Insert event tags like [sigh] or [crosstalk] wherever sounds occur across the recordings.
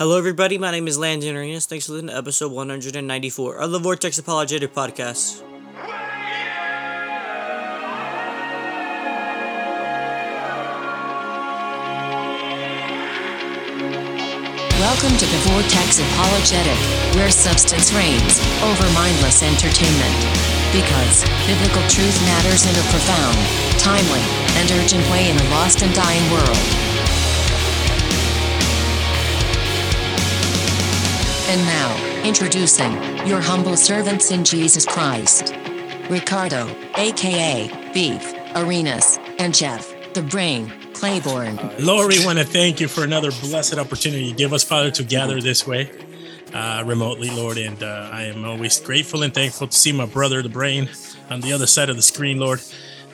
Hello, everybody. My name is Landon Arenas. Thanks for listening to episode 194 of the Vortex Apologetic Podcast. Welcome to the Vortex Apologetic, where substance reigns over mindless entertainment. Because biblical truth matters in a profound, timely, and urgent way in a lost and dying world. And now, introducing your humble servants in Jesus Christ Ricardo, aka Beef, Arenas, and Jeff, the Brain, Claiborne. Lord, we want to thank you for another blessed opportunity you give us, Father, to gather this way uh, remotely, Lord. And uh, I am always grateful and thankful to see my brother, the brain, on the other side of the screen, Lord.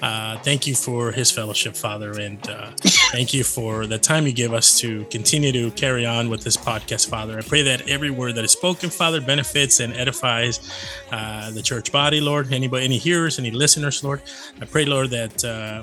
Uh, thank you for his fellowship, Father, and uh, thank you for the time you give us to continue to carry on with this podcast, Father. I pray that every word that is spoken, Father, benefits and edifies uh, the church body, Lord. Anybody, any hearers, any listeners, Lord. I pray, Lord, that uh,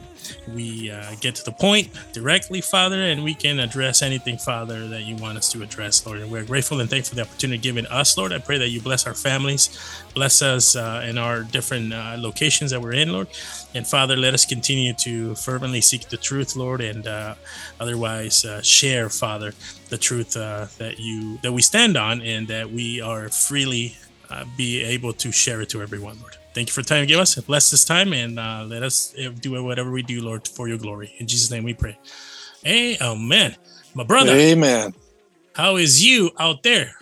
we uh, get to the point directly, Father, and we can address anything, Father, that you want us to address, Lord. And we're grateful and thankful for the opportunity given us, Lord. I pray that you bless our families, bless us uh, in our different uh, locations that we're in, Lord. And Father, let us continue to fervently seek the truth, Lord, and uh, otherwise uh, share, Father, the truth uh, that you that we stand on, and that we are freely be able to share it to everyone, Lord thank you for the time you give us. Bless this time and uh, let us do whatever we do, Lord, for your glory. In Jesus' name we pray. Amen. My brother. Amen. How is you out there?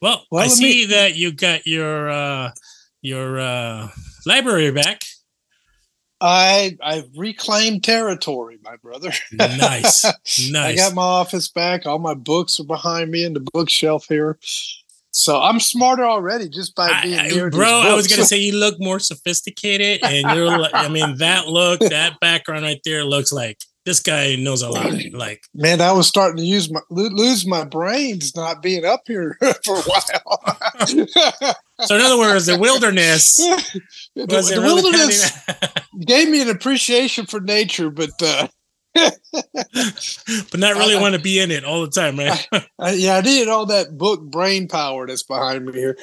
Well, well I see me... that you got your uh, your uh, library back. I I've reclaimed territory, my brother. nice, nice. [laughs] I got my office back. All my books are behind me in the bookshelf here. So I'm smarter already just by being I, near bro. I was gonna say you look more sophisticated, and you're. like, I mean, that look, that background right there looks like this guy knows a lot. Like, man, I was starting to use my lose my brains not being up here [laughs] for a while. so, in other words, the wilderness [laughs] the, the wilderness [laughs] gave me an appreciation for nature, but. Uh, but not really want to be in it all the time, right? I, I, yeah, I needed all that book brain power that's behind me here.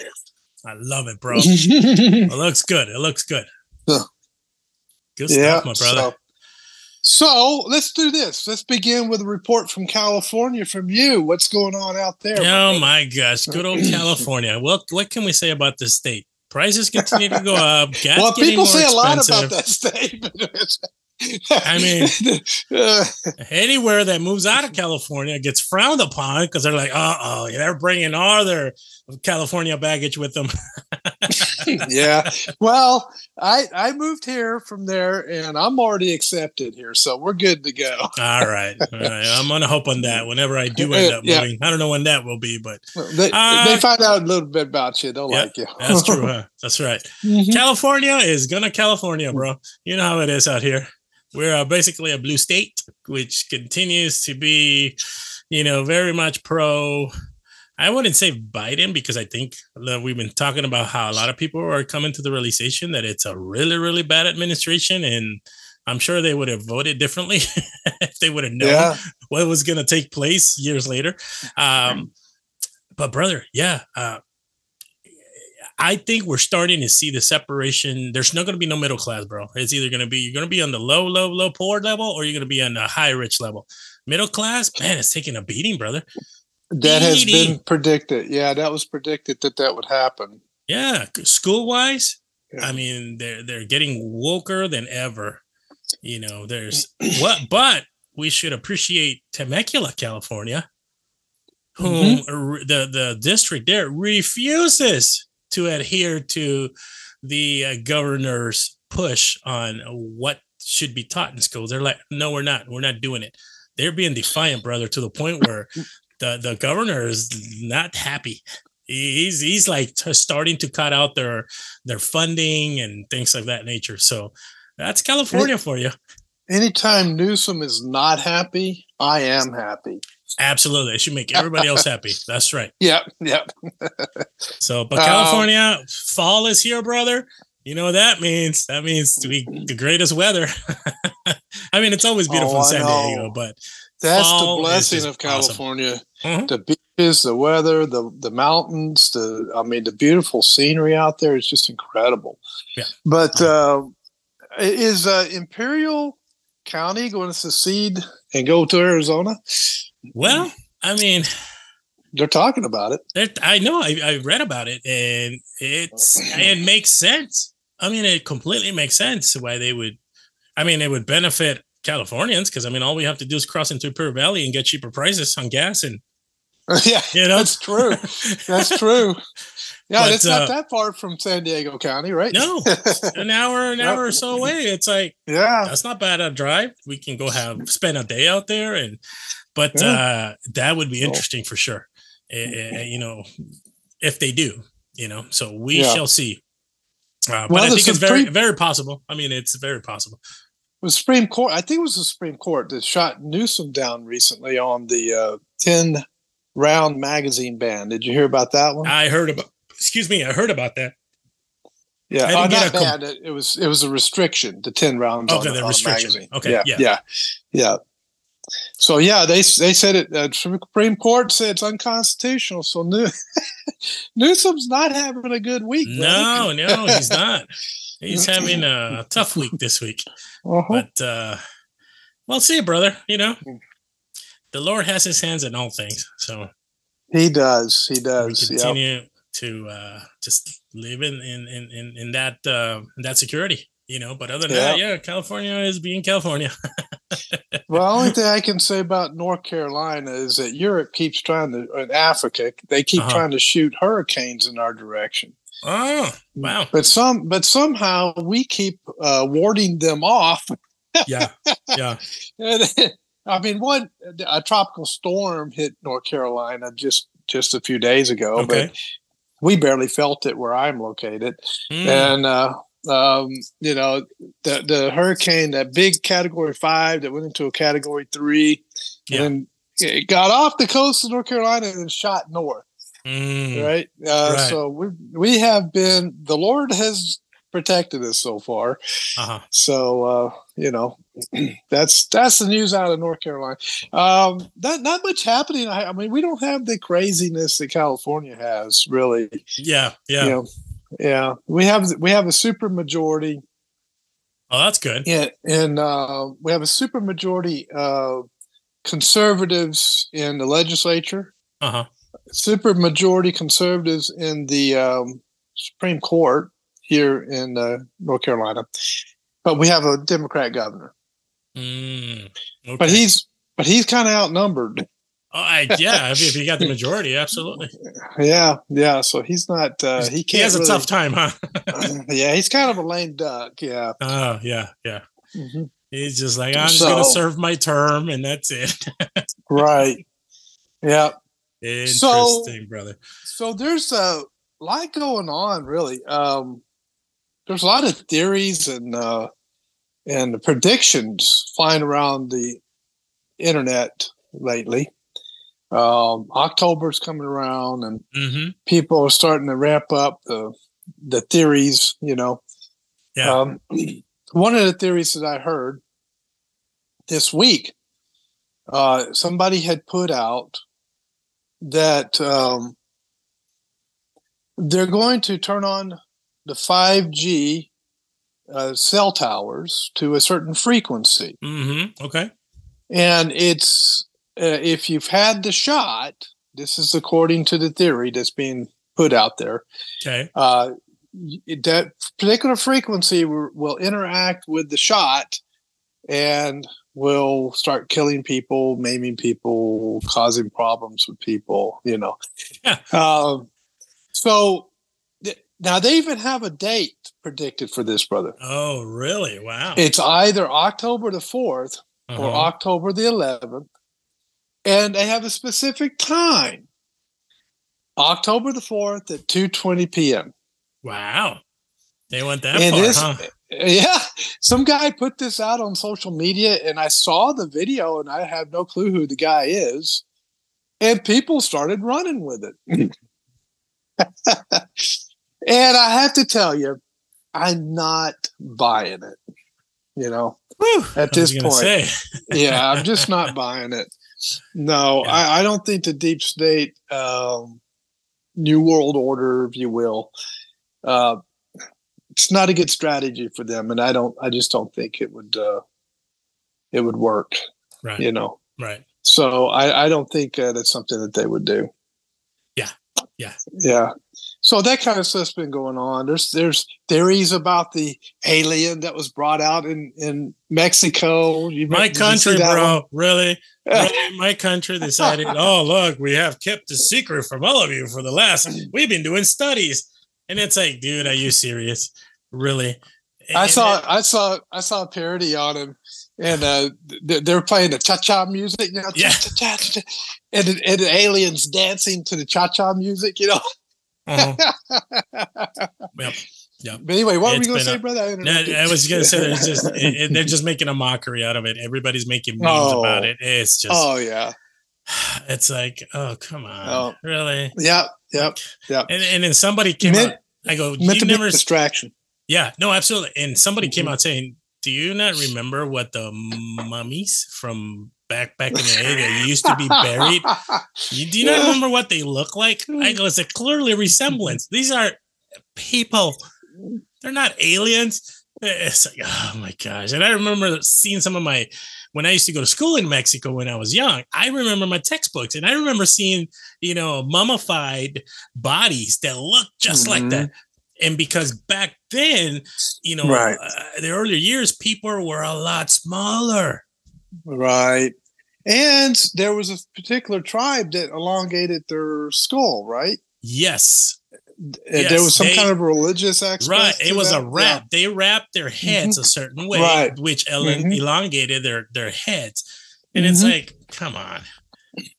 I love it, bro. [laughs] it looks good. It looks good. Good yeah, stuff, my brother. So, so, let's do this. Let's begin with a report from California from you. What's going on out there? Oh my gosh, good old California. Well, what can we say about this state? Prices continue to go up. [laughs] Gas well, people say a lot about that state. I mean, [laughs] anywhere that moves out of California gets frowned upon because they're like, "Uh oh, they're bringing all their California baggage with them." [laughs] [laughs] yeah. Well, I I moved here from there, and I'm already accepted here, so we're good to go. all right. All right. I'm gonna hope on that. Whenever I do end up yeah. moving, I don't know when that will be, but they, uh, they find out a little bit about you. They'll yeah, like you. that's true. Huh? That's right. Mm-hmm. California is gonna California, bro. You know how it is out here we're uh, basically a blue state, which continues to be, you know, very much pro. I wouldn't say Biden because I think that we've been talking about how a lot of people are coming to the realization that it's a really, really bad administration. And I'm sure they would have voted differently [laughs] if they would have known yeah. what was going to take place years later. Um, but, brother, yeah, uh, I think we're starting to see the separation. There's not going to be no middle class, bro. It's either going to be you're going to be on the low, low, low poor level, or you're going to be on the high rich level. Middle class, man, it's taking a beating, brother. That has been predicted. Yeah, that was predicted that that would happen. Yeah, school wise, yeah. I mean, they're they're getting woker than ever. You know, there's [clears throat] what, but we should appreciate Temecula, California, whom mm-hmm. the the district there refuses to adhere to the uh, governor's push on what should be taught in schools. They're like, no, we're not. We're not doing it. They're being defiant, brother, to the point where the, the governor is not happy. He's he's like t- starting to cut out their their funding and things of that nature. So that's California for you. Anytime Newsom is not happy, I am happy. Absolutely. It should make everybody else happy. [laughs] That's right. Yep. Yep. so, but California, um, fall is here, brother. You know what that means? That means we, the greatest weather. [laughs] I mean, it's always beautiful oh, in San Diego, but That's the blessing of California. Mhm. The beaches, the weather, the the mountains, the I mean the beautiful scenery out there is just incredible. Yeah. But uh, is uh, Imperial County going to secede and go to Arizona? Well, I mean, They're talking about it. I know. I, I read about it, and it's it makes sense. I mean, it completely makes sense why they would. I mean, it would benefit Californians because I mean, all we have to do is cross into Imperial Valley and get cheaper prices on gas, and [laughs] yeah, you know, that's true. That's true. [laughs] Yeah, But, it's uh, not that far from San Diego County, right? no, [laughs] an hour, an hour or so away. It's like yeah, that's not bad a drive. We can go have spend a day out there, and but Yeah. uh that would be interesting for sure. Eh, you know, if they do, you know, so we Yeah. shall see. Uh, but Well, I think it's very, very possible. I mean, it's very possible. the Supreme Court. I think it was the Supreme Court that shot Newsom down recently on the uh, ten round magazine ban. Did you hear about that one? I heard about. Excuse me, I heard about that. yeah, I oh, not com- ban. It, it was it was a restriction. The ten rounds. Okay, on, the on a restriction. magazine. Okay, yeah, yeah. yeah, yeah. So yeah, they they said it. Uh, Supreme Court said it's unconstitutional. So New, [laughs] Newsom's not having a good week. No, [laughs] no, he's not. He's [laughs] having a tough week this week. Uh-huh. But uh well, see you, brother. You know, the Lord has His hands in all things, so He does. He does. Yeah. continue to uh just live in in in in, that uh that security. You know, but other than that, yeah, California is being California. [laughs] Well, the only thing I can say about North Carolina is that Europe keeps trying to, in Africa, they keep Uh-huh. trying to shoot hurricanes in our direction. Oh, wow. But some, but somehow we keep uh, warding them off. Yeah, yeah. [laughs] I mean, one a tropical storm hit North Carolina just just a few days ago, Okay. but we barely felt it where I'm located. Mm, And uh, um, you know, the the hurricane, that big Category Five that went into a Category Three, Yeah. and it got off the coast of North Carolina and shot north. mm, Right. Uh, Right. So we we have been. The Lord has protected us so far. uh-huh. So uh, you know, [clears throat] that's that's the news out of North Carolina. Um, not not much happening. I, I mean, we don't have the craziness that California has, really. Yeah, yeah. You know, yeah, we have we have a super majority, Oh, that's good. and and uh, we have a super majority of conservatives in the legislature, Uh-huh. super majority conservatives in the um, Supreme Court here in uh, North Carolina, but we have a Democrat governor. Mm, okay. But he's but he's kind of outnumbered. oh, I, yeah, if, you got the majority, absolutely. [laughs] Yeah, yeah. So he's not. Uh, he he can't. has a really- tough time, huh? [laughs] [laughs] yeah, he's kind of a lame duck. Yeah. Oh, yeah, yeah. Mhm. He's just like, I'm just gonna serve my term and that's it. Right. Yeah. Interesting, brother. So there's a lot going on, really. Um, there's a lot of theories and uh, and predictions flying around the internet lately. Um, October's coming around, and Mm-hmm. people are starting to ramp up the the theories. You know, Yeah. um, [clears throat] one of the theories that I heard this week, uh, somebody had put out that um, they're going to turn on the 5G uh, cell towers to a certain frequency. Mm-hmm. Okay. And it's, uh, if you've had the shot, this is according to the theory that's being put out there, Okay. uh, that particular frequency will, interact with the shot and will start killing people, maiming people, causing problems with people, you know. [laughs] Yeah. Um, so now they even have a date predicted for this, brother. Oh, really? Wow. It's either October the 4th or Uh-huh. October the 11th, and they have a specific time. October the 4th at 2:20 p.m. Wow. They went that It far, is- huh? [laughs] Yeah, some guy put this out on social media, and I saw the video, and I have no clue who the guy is. And people started running with it. [laughs] and I have to tell you, I'm not buying it. You know, Whew, At this point. say. [laughs] yeah, I'm just not [laughs] buying it. No, Yeah. I, I don't think the deep state, um, new world order, if you will, uh, it's not a good strategy for them, and I don't. I just don't think it would. Uh, it would work. right, You know. right. So I, I don't think uh, that's something that they would do. Yeah. Yeah. Yeah. So that kind of stuff's been going on. There's there's theories about the alien that was brought out in in Mexico. You My country, bro. Really? [laughs] Really? My country decided, oh, look, we have kept a secret from all of you for the last, we've been doing studies. And it's like, dude, are you serious? Really? I And- saw I saw I saw a parody on him, and uh, they're playing the cha cha music, you know, Yeah. cha and and the aliens dancing to the cha cha music, you know. [laughs] Uh-huh. [laughs] Yep. But anyway, what It's were you going to say, brother? I, No. I was gonna say there's just [laughs] it, it- they're just making a mockery out of it. Everybody's making memes Oh. about it. It's just oh yeah, [sighs] it's like, oh come on, Oh. really? yep, yep. And and then somebody came Meant- out. I go, Meant you to be never a distraction. Yeah, no, absolutely. And somebody came Mhm. out saying, "Do you not remember what the mummies from back back in the day that used to be buried? [laughs] You, do you not remember what they look like?" I go, "It's a clearly resemblance. These are people. They're not aliens." It's like, oh my gosh! And I remember seeing some of my when I used to go to school in Mexico when I was young. I remember my textbooks, and I remember seeing you know mummified bodies that look just like Mhm. that. And because back then, you know, Right. uh, the earlier years, people were a lot smaller. Right. And there was a particular tribe that elongated their skull, right? Yes, Yes, there was some they- kind of religious aspect. right. It was a that? wrap. They wrapped their heads a certain way, Right. which Mhm. elongated their their heads. And it's Mhm. like, come on,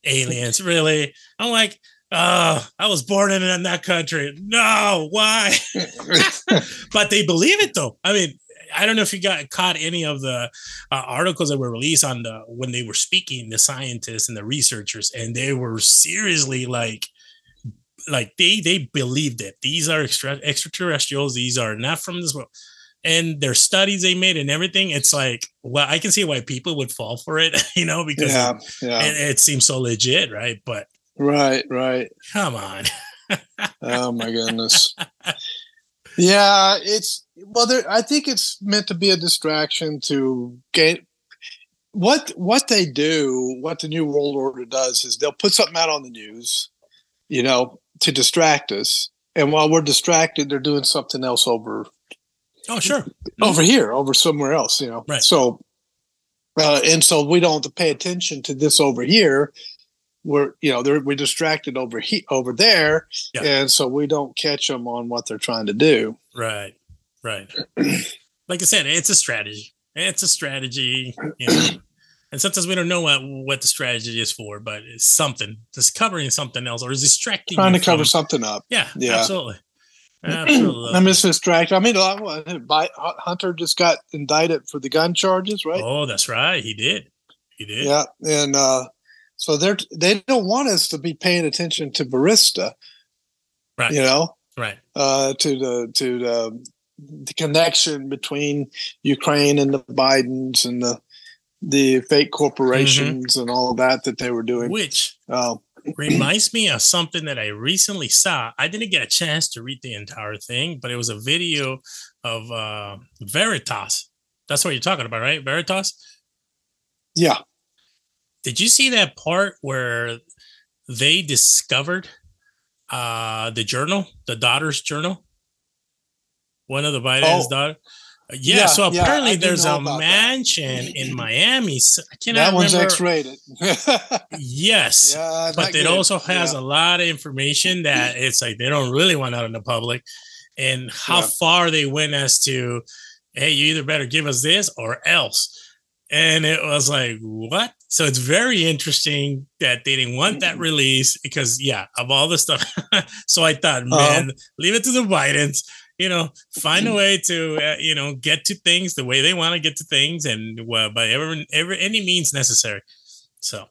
aliens, really? I'm like, oh, I was born in, in that country. No, why? [laughs] But they believe it though. I mean, I don't know if you got caught any of the uh, articles that were released on the when they were speaking, the scientists and the researchers, and they were seriously like, like they they believed it. These are extra, extraterrestrials. These are not from this world. And their studies they made and everything, it's like, well, I can see why people would fall for it, [laughs] you know, because yeah. Yeah. it, it seems so legit, right? But Right. Right. come on, [laughs] Oh my goodness. Yeah, it's well. There, I think it's meant to be a distraction to get What what they do, what the New World Order does, is they'll put something out on the news, you know, to distract us. And while we're distracted, they're doing something else over oh sure, over here, over somewhere else, you know. Right. So, uh, and so we don't have to pay attention to this over here. We're, you know, they're, we're distracted over he, over there, Yeah. and so we don't catch them on what they're trying to do. Right. Right. [clears throat] like I said, it's a strategy. It's a strategy. You know. [clears throat] and sometimes we don't know what, what the strategy is for, but it's something. Just covering something else or is distracting. Trying to cover something up. Yeah, Yeah. absolutely. [clears throat] Absolutely. I'm just distracted. I mean, a lot- what, Hunter just got indicted for the gun charges, right? Oh, that's right. He did. He did. Yeah, and uh, so they're they don't want us to be paying attention to Burisma, Right. you know, Right. uh, to the to the, the connection between Ukraine and the Bidens and the the fake corporations and all of that that they were doing. Which Uh, reminds me of something that I recently saw. I didn't get a chance to read the entire thing, but it was a video of uh, Veritas. That's what you're talking about, right? Veritas. yeah, Did you see that part where they discovered uh the journal, the daughter's journal? One of the Biden's Oh. daughter. Yeah, Yeah, so apparently do there's a about that. mansion in Miami. I cannot that one's remember. X-rated. [laughs] Yes. not but it good. also has Yeah. a lot of information that it's like they don't really want out in the public and how Yeah. far they went as to hey you either better give us this or else and it was like what? So it's very interesting that they didn't want that release because yeah of all the stuff. [laughs] So i thought Uh-huh. man leave it to the bidens you know find a way to uh, you know get to things the way they want to get to things and uh, by every, every any means necessary. So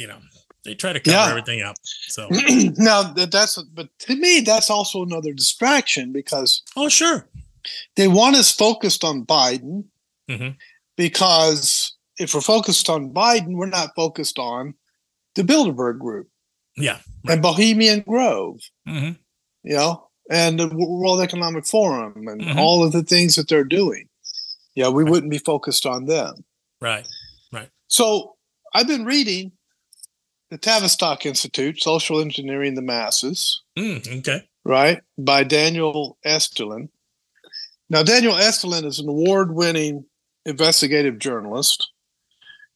you know they try to cover Yeah. everything up so. [clears throat] Now that, that's but to me that's also another distraction because oh sure. they want us focused on Biden Mhm. Because if we're focused on Biden, we're not focused on the Bilderberg Group Yeah. and Bohemian Grove, hmm you know, and the World Economic Forum and Mhm. all of the things that they're doing. Yeah, we wouldn't be focused on them. Right. Right. So I've been reading the Tavistock Institute, Social Engineering the Masses, Mm, okay. right, by Daniel Estulin. Now, Daniel Estulin is an award winning investigative journalist,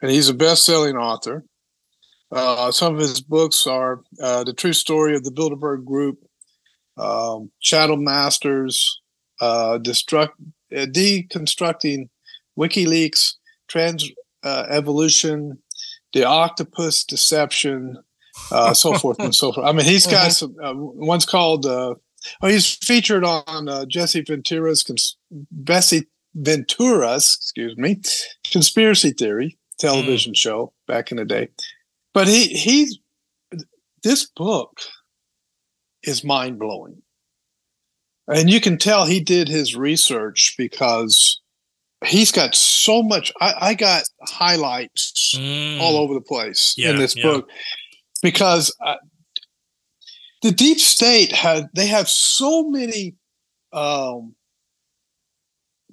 and he's a best selling author. Uh, some of his books are uh, The True Story of the Bilderberg Group, um, Shadow Masters, uh, Destruct, uh, Deconstructing WikiLeaks, Trans uh, Evolution, The Octopus Deception, uh, so forth and so forth. I mean, he's got some, uh, one's called, uh, oh, he's featured on uh, Jesse Ventura's, cons- Bessie Ventura's, excuse me, conspiracy theory television show back in the day. But he, he's, this book is mind blowing. And you can tell he did his research because he's got so much. I, I got highlights Mm, all over the place Yeah, in this yeah. book because uh, the deep state had they have so many um,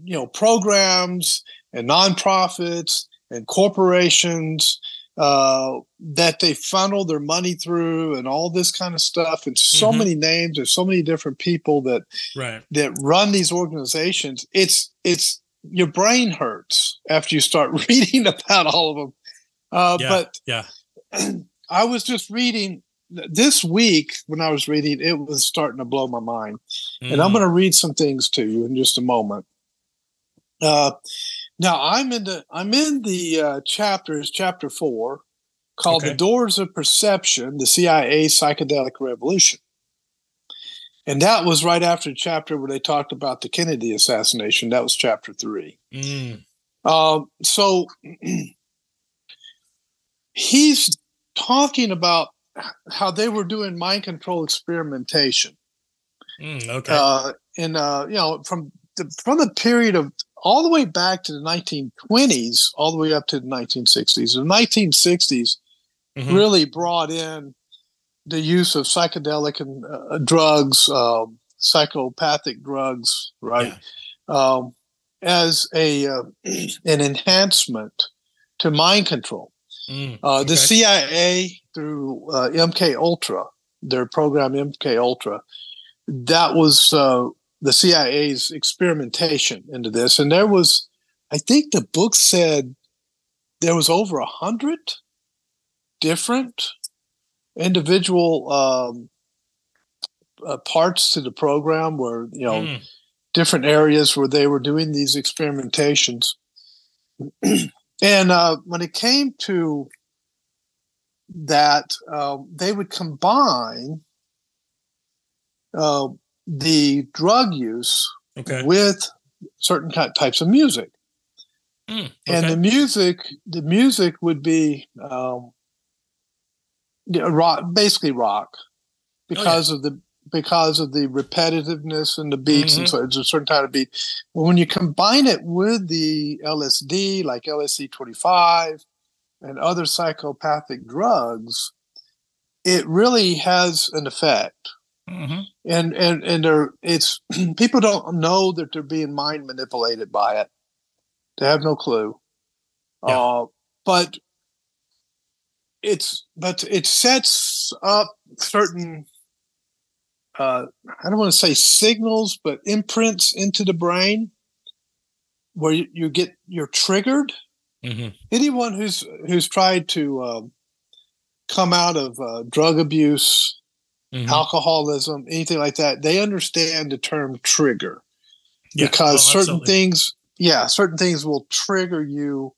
you know programs and nonprofits and corporations uh, that they funnel their money through and all this kind of stuff and so Mhm. many names there's so many different people that Right. that run these organizations it's it's your brain hurts after you start [laughs] reading about all of them uh, Yeah. but yeah. [clears throat] i was just reading this week when i was reading it was starting to blow my mind and i'm Mm, going to read some things to you in just a moment uh, now i'm in the i'm in the uh, chapters chapter four called Okay. the doors of perception the cia psychedelic revolution. And that was right after the chapter where they talked about the kennedy assassination. That was chapter three. Mm, um, so [clears throat] he's talking about how they were doing mind control experimentation. Mm, okay. uh, in uh, you know from the from the period of all the way back to the 1920s, all the way up to the 1960s. The 1960s Mhm. really brought in the use of psychedelic and uh, drugs, um, psychopathic drugs, right, um, as a uh, [clears throat] an enhancement to mind control. Mm, Uh, the. CIA through uh, MK Ultra, their program MK Ultra, that was uh, the CIA's experimentation into this, and there was, I think the book said there was over a hundred different individual um, uh, parts to the program where you know Mm, different areas where they were doing these experimentations. [clears throat] and uh, when it came to that, uh, they would combine uh, the drug use okay. with certain types of music. Mm, And the music, the music would be um, yeah, rock, basically rock, Oh, because of the because of the repetitiveness and the beats, and Mhm. so it's a certain type of beat. Well, when you combine it with the LSD, like LSD twenty five, and other psychopathic drugs, it really has an effect Mhm. and and and they're it's [clears throat] people don't know that they're being mind manipulated by it they have no clue Yeah. uh but it's but it sets up certain uh i don't want to say signals but imprints into the brain where you, you get you're triggered Mhm. anyone who's who's tried to um, come out of uh, drug abuse Mhm. alcoholism, anything like that, they understand the term trigger Yeah. because Oh, certain absolutely. things, yeah, certain things will trigger you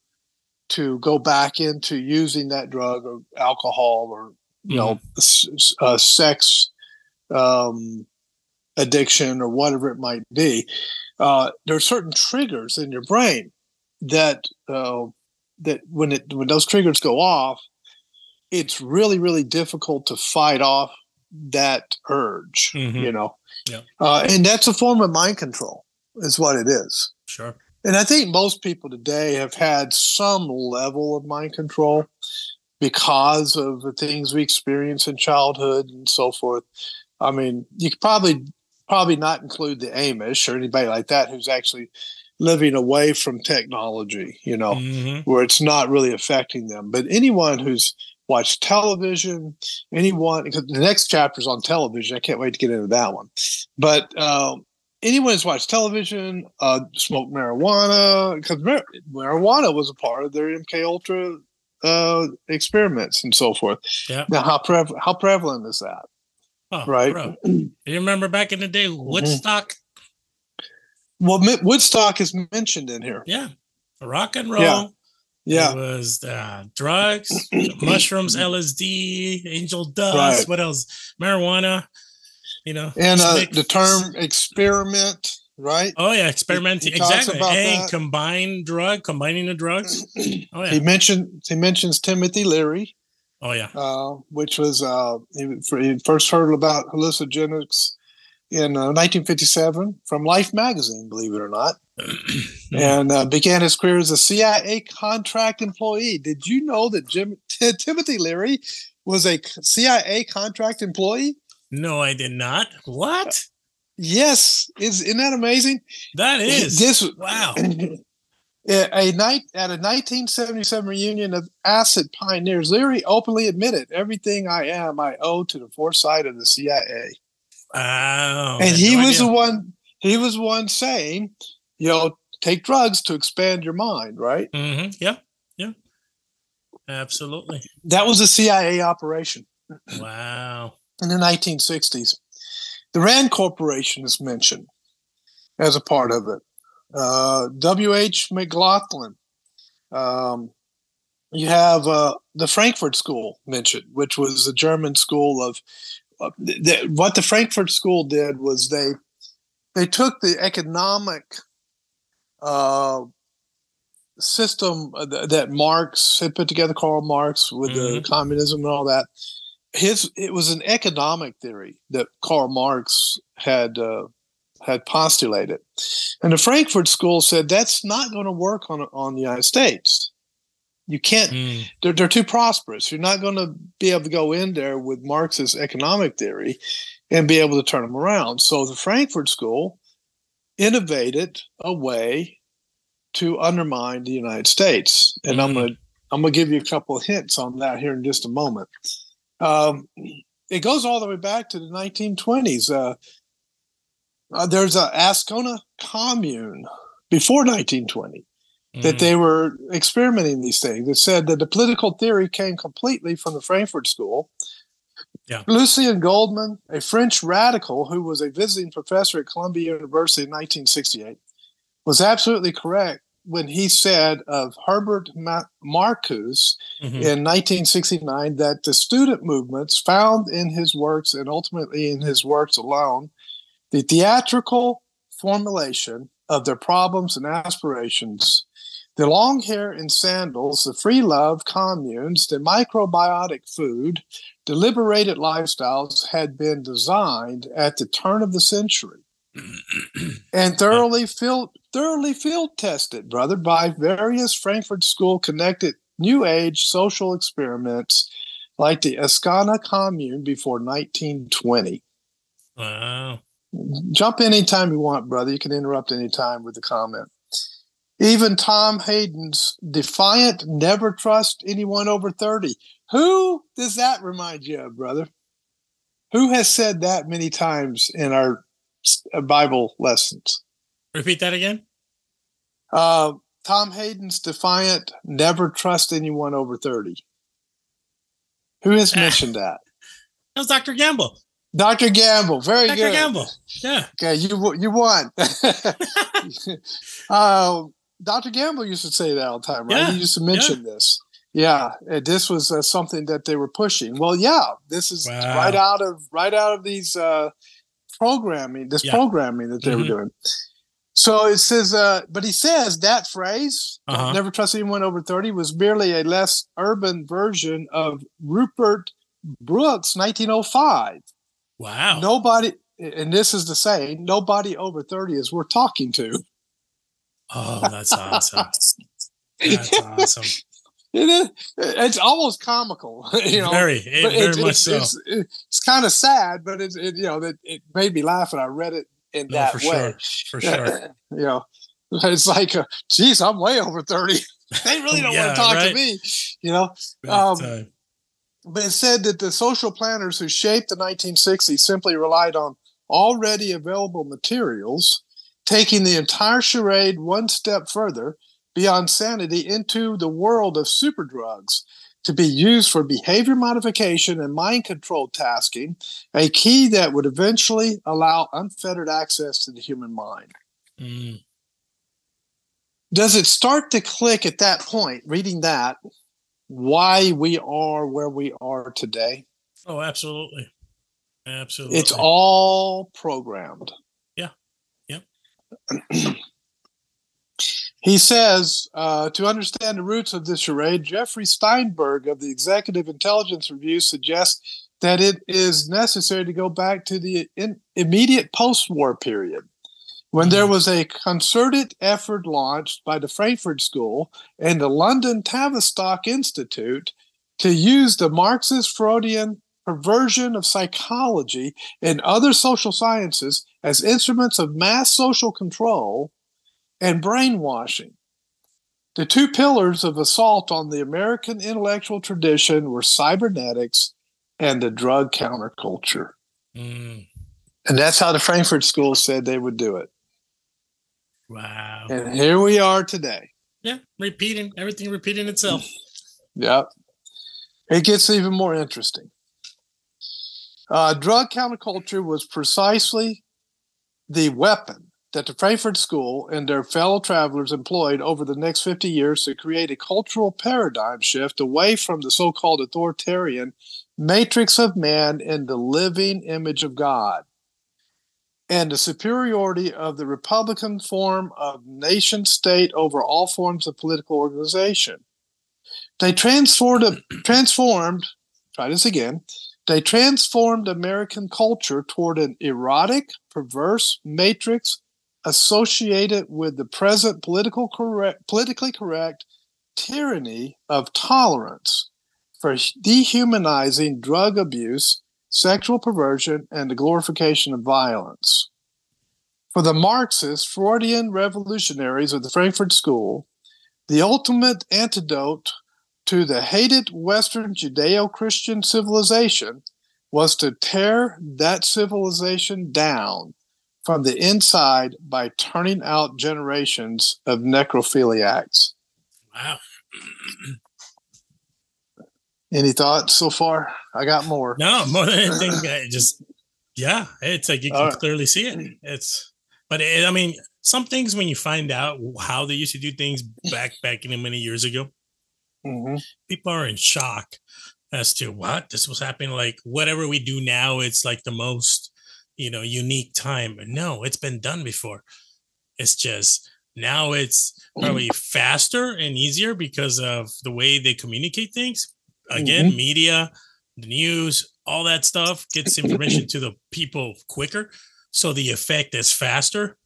to go back into using that drug or alcohol or you know Mm-hmm. uh, sex um, addiction or whatever it might be. Uh, there are certain triggers in your brain that uh, that when it when those triggers go off, it's really really difficult to fight off that urge. Mhm. You know, Yeah. uh, and that's a form of mind control, is what it is. Sure. And I think most people today have had some level of mind control because of the things we experience in childhood and so forth. I mean, you could probably probably not include the Amish or anybody like that who's actually living away from technology, you know, Mm-hmm. where it's not really affecting them. But anyone who's watched television, anyone, because the next chapter is on television. I can't wait to get into that one. But um, anyone who's watched television, uh, smoked marijuana, because mar- marijuana was a part of their MK Ultra uh, experiments and so forth. Yeah. Now, how prev- how prevalent is that? Oh, Right. bro. You remember back in the day, Woodstock? Well, Woodstock is mentioned in here. Yeah. Rock and roll. Yeah. Yeah. It was uh, drugs, mushrooms, [clears throat] LSD, angel dust. Right. What else? Marijuana. You know. And uh, the term experiment, right? Oh yeah, experimenting. he talks Exactly. Hey, that. combine drug, combining the drugs. [clears throat] Oh He mentioned he mentions Timothy Leary, Oh yeah. uh, which was uh, he, he first heard about hallucinogenics in uh, 1957 from Life magazine, believe it or not, [clears throat] and uh, began his career as a CIA contract employee. Did you know that Jim [laughs] Timothy Leary was a CIA contract employee? No, I did not. What? Yes, is isn't that amazing? That is. this wow. [clears throat] a night at a 1977 reunion of acid pioneers leary openly admitted everything i am i owe to the foresight of the cia Wow. And he no was the one he was one saying you know take drugs to expand your mind right Mhm. Yeah. Yeah. Absolutely. that was a cia operation Wow. in the 1960s the rand corporation is mentioned as a part of it uh, w.h mclaughlin um, you have uh, the Frankfurt School mentioned, which was the German school of uh, th- th- what the Frankfurt School did was they they took the economic uh, system uh, that Marx had put together, Karl Marx, with the communism and all that. His it was an economic theory that Karl Marx had uh, had postulated, and the Frankfurt School said that's not going to work on on the United States. You can't Mm. they're, they're too prosperous. You're not going to be able to go in there with Marx's economic theory and be able to turn them around. So the Frankfurt School innovated a way to undermine the United States, and I'm Mhm. gonna I'm gonna give you a couple of hints on that here in just a moment. Um, it goes all the way back to the 1920s. Uh, uh, there's a Ascona commune before 1920 that Mm. they were experimenting these things. It said that the political theory came completely from the Frankfurt School. Yeah. Lucien Goldmann, a French radical who was a visiting professor at Columbia University in 1968, was absolutely correct when he said of Herbert Ma- Marcuse Mhm. in 1969 that the student movements found in his works and ultimately in his works alone the theatrical formulation of their problems and aspirations the long hair and sandals the free love communes the macrobiotic food the liberated lifestyles had been designed at the turn of the century [clears throat] and thoroughly field thoroughly field tested, brother, by various Frankfurt School connected New Age social experiments like the Ascona Commune before 1920. Wow. Jump in anytime you want, brother. You can interrupt anytime with a comment. Even Tom Hayden's defiant, never trust anyone over 30. Who does that remind you of, brother? Who has said that many times in our uh, Bible lessons? Repeat that again. Uh, Tom Hayden's defiant, never trust anyone over 30. Who has [laughs] mentioned that? That was Dr. Gamble. Dr. Gamble. Very Dr. good. Dr. Gamble. Yeah. Okay, you you won. [laughs] [laughs] uh, Dr. Gamble used to say that all the time, right? Yeah, He used to mention this. Yeah, this was uh, something that they were pushing. Well, yeah, this is Wow. right out of right out of these uh, programming, this Yeah. programming that they Mhm. were doing. So it says, uh, but he says that phrase, Uh-huh. "never trust anyone over 30, was merely a less urban version of Rupert Brooke's 1905 Wow. nobody and this is the saying nobody over 30 is worth talking to Oh, that's awesome. [laughs] That's awesome. It is, it's almost comical, [laughs] you know. Very, but very it's, much it's, so. it's, it's kind of sad, but it's it, you know that it made me laugh, and I read it in No, that for way. sure. For sure. [laughs] you know, [laughs] it's like, uh, geez, I'm way over thirty. they really don't Yeah, want to talk right. to me, you know. But, Um, uh, But it said that the social planners who shaped the 1960s simply relied on already available materials, taking the entire charade one step further beyond sanity into the world of super drugs to be used for behavior modification and mind control tasking, a key that would eventually allow unfettered access to the human mind. mm, Does it start to click at that point, reading that, why we are where we are today? oh, absolutely. Absolutely. It's all programmed. Yeah. Yep. [clears throat] he says uh, to understand the roots of this charade, Jeffrey Steinberg of the Executive Intelligence Review suggests that it is necessary to go back to the in- immediate post war period when there was a concerted effort launched by the Frankfurt School and the London Tavistock Institute to use the Marxist Freudian perversion of psychology and other social sciences as instruments of mass social control and brainwashing. The two pillars of assault on the American intellectual tradition were cybernetics and the drug counterculture. Mm, And that's how the Frankfurt School said they would do it. wow. And here we are today. Yeah. Repeating everything, repeating itself. [laughs] Yep. It gets even more interesting. Uh, drug counterculture was precisely the weapon that the Frankfurt School and their fellow travelers employed over the next 50 years to create a cultural paradigm shift away from the so called authoritarian matrix of man in the living image of God and the superiority of the Republican form of nation state over all forms of political organization. They transformed, transformed, try this again, they transformed American culture toward an erotic, perverse matrix associated with the present political correct, politically correct tyranny of tolerance for dehumanizing drug abuse, sexual perversion, and the glorification of violence. For the Marxist Freudian revolutionaries of the Frankfurt School, the ultimate antidote to the hated Western Judeo Christian civilization was to tear that civilization down from the inside by turning out generations of necrophiliacs. Wow. [clears throat] Any thoughts so far? I got more. No, more than anything, I just yeah, it's like you can right. clearly see it. It's, but it, I mean, some things when you find out how they used to do things back back in many years ago, Mhm. people are in shock as to what this was happening. Like whatever we do now, it's like the most you know unique time. No, it's been done before. It's just now it's probably faster and easier because of the way they communicate things. Again, media, the news, all that stuff gets information to the people quicker. So the effect is faster,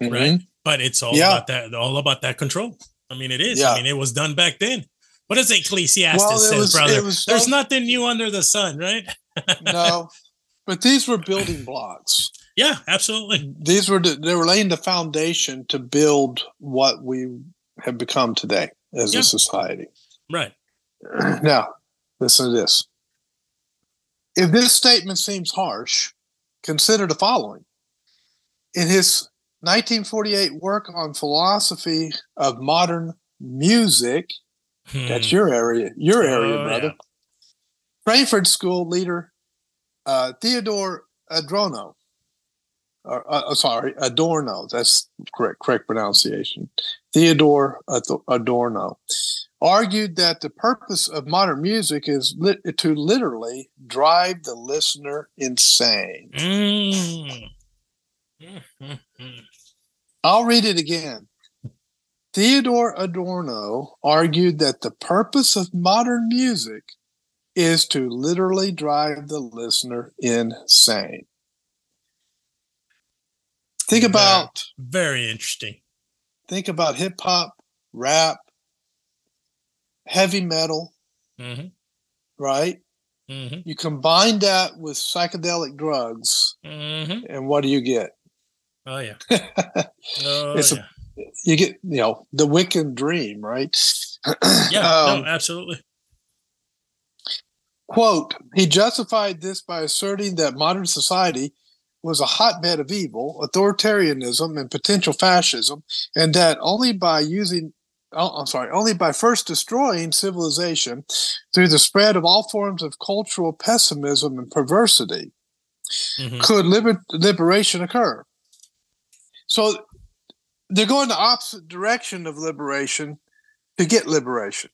right? Mhm. But it's all Yeah. about that, all about that control. I mean, it is. Yeah. I mean, it was done back then. What does Ecclesiastes Well, says, was- brother? was There's nothing new under the sun, right? no, [laughs] but these were building blocks. Yeah, absolutely. These were they were laying the foundation to build what we have become today as Yeah. a society. Right. [clears throat] Now, listen to this. If this statement seems harsh, consider the following. In his 1948 work on philosophy of modern music, that's Hmm. your area, your area, Oh, brother. yeah. Frankfurt School leader uh, Theodore Adorno, or, uh, sorry, Adorno, that's correct, correct pronunciation. Theodore Adorno argued that the purpose of modern music is lit- to literally drive the listener insane. Mm. I'll read it again. Theodore Adorno argued that the purpose of modern music is to literally drive the listener insane. Think about Very interesting. think about hip hop, rap, heavy metal, hmm right? hmm You combine that with psychedelic drugs, hmm and what do you get? Oh yeah. [laughs] Oh It's a- You get, you know, the Wiccan dream, right? [clears throat] Yeah. Um, no, absolutely. Quote, he justified this by asserting that modern society was a hotbed of evil, authoritarianism, and potential fascism, and that only by using, oh, I'm sorry, only by first destroying civilization through the spread of all forms of cultural pessimism and perversity Mhm. could liber- liberation occur. So they're going the opposite direction of liberation to get liberation.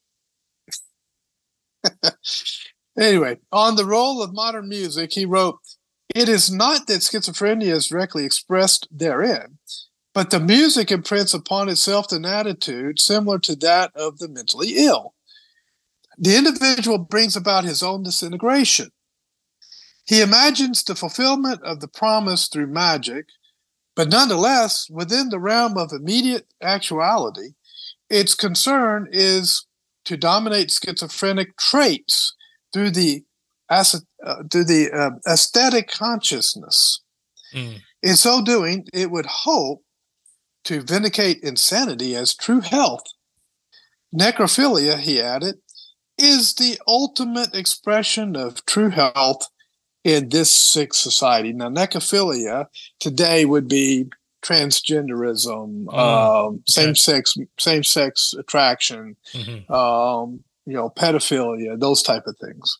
[laughs] anyway, on the role of modern music, he wrote, It is not that schizophrenia is directly expressed therein, but the music imprints upon itself an attitude similar to that of the mentally ill. The individual brings about his own disintegration. He imagines the fulfillment of the promise through magic, but nonetheless, within the realm of immediate actuality, its concern is to dominate schizophrenic traits through the ace- uh, through the uh, aesthetic consciousness. Mm. In so doing, it would hope to vindicate insanity as true health. Necrophilia, he added, is the ultimate expression of true health in this sick society. Now, necrophilia today would be transgenderism, um, same sex, same sex attraction, Mhm. um, you know, pedophilia, those type of things.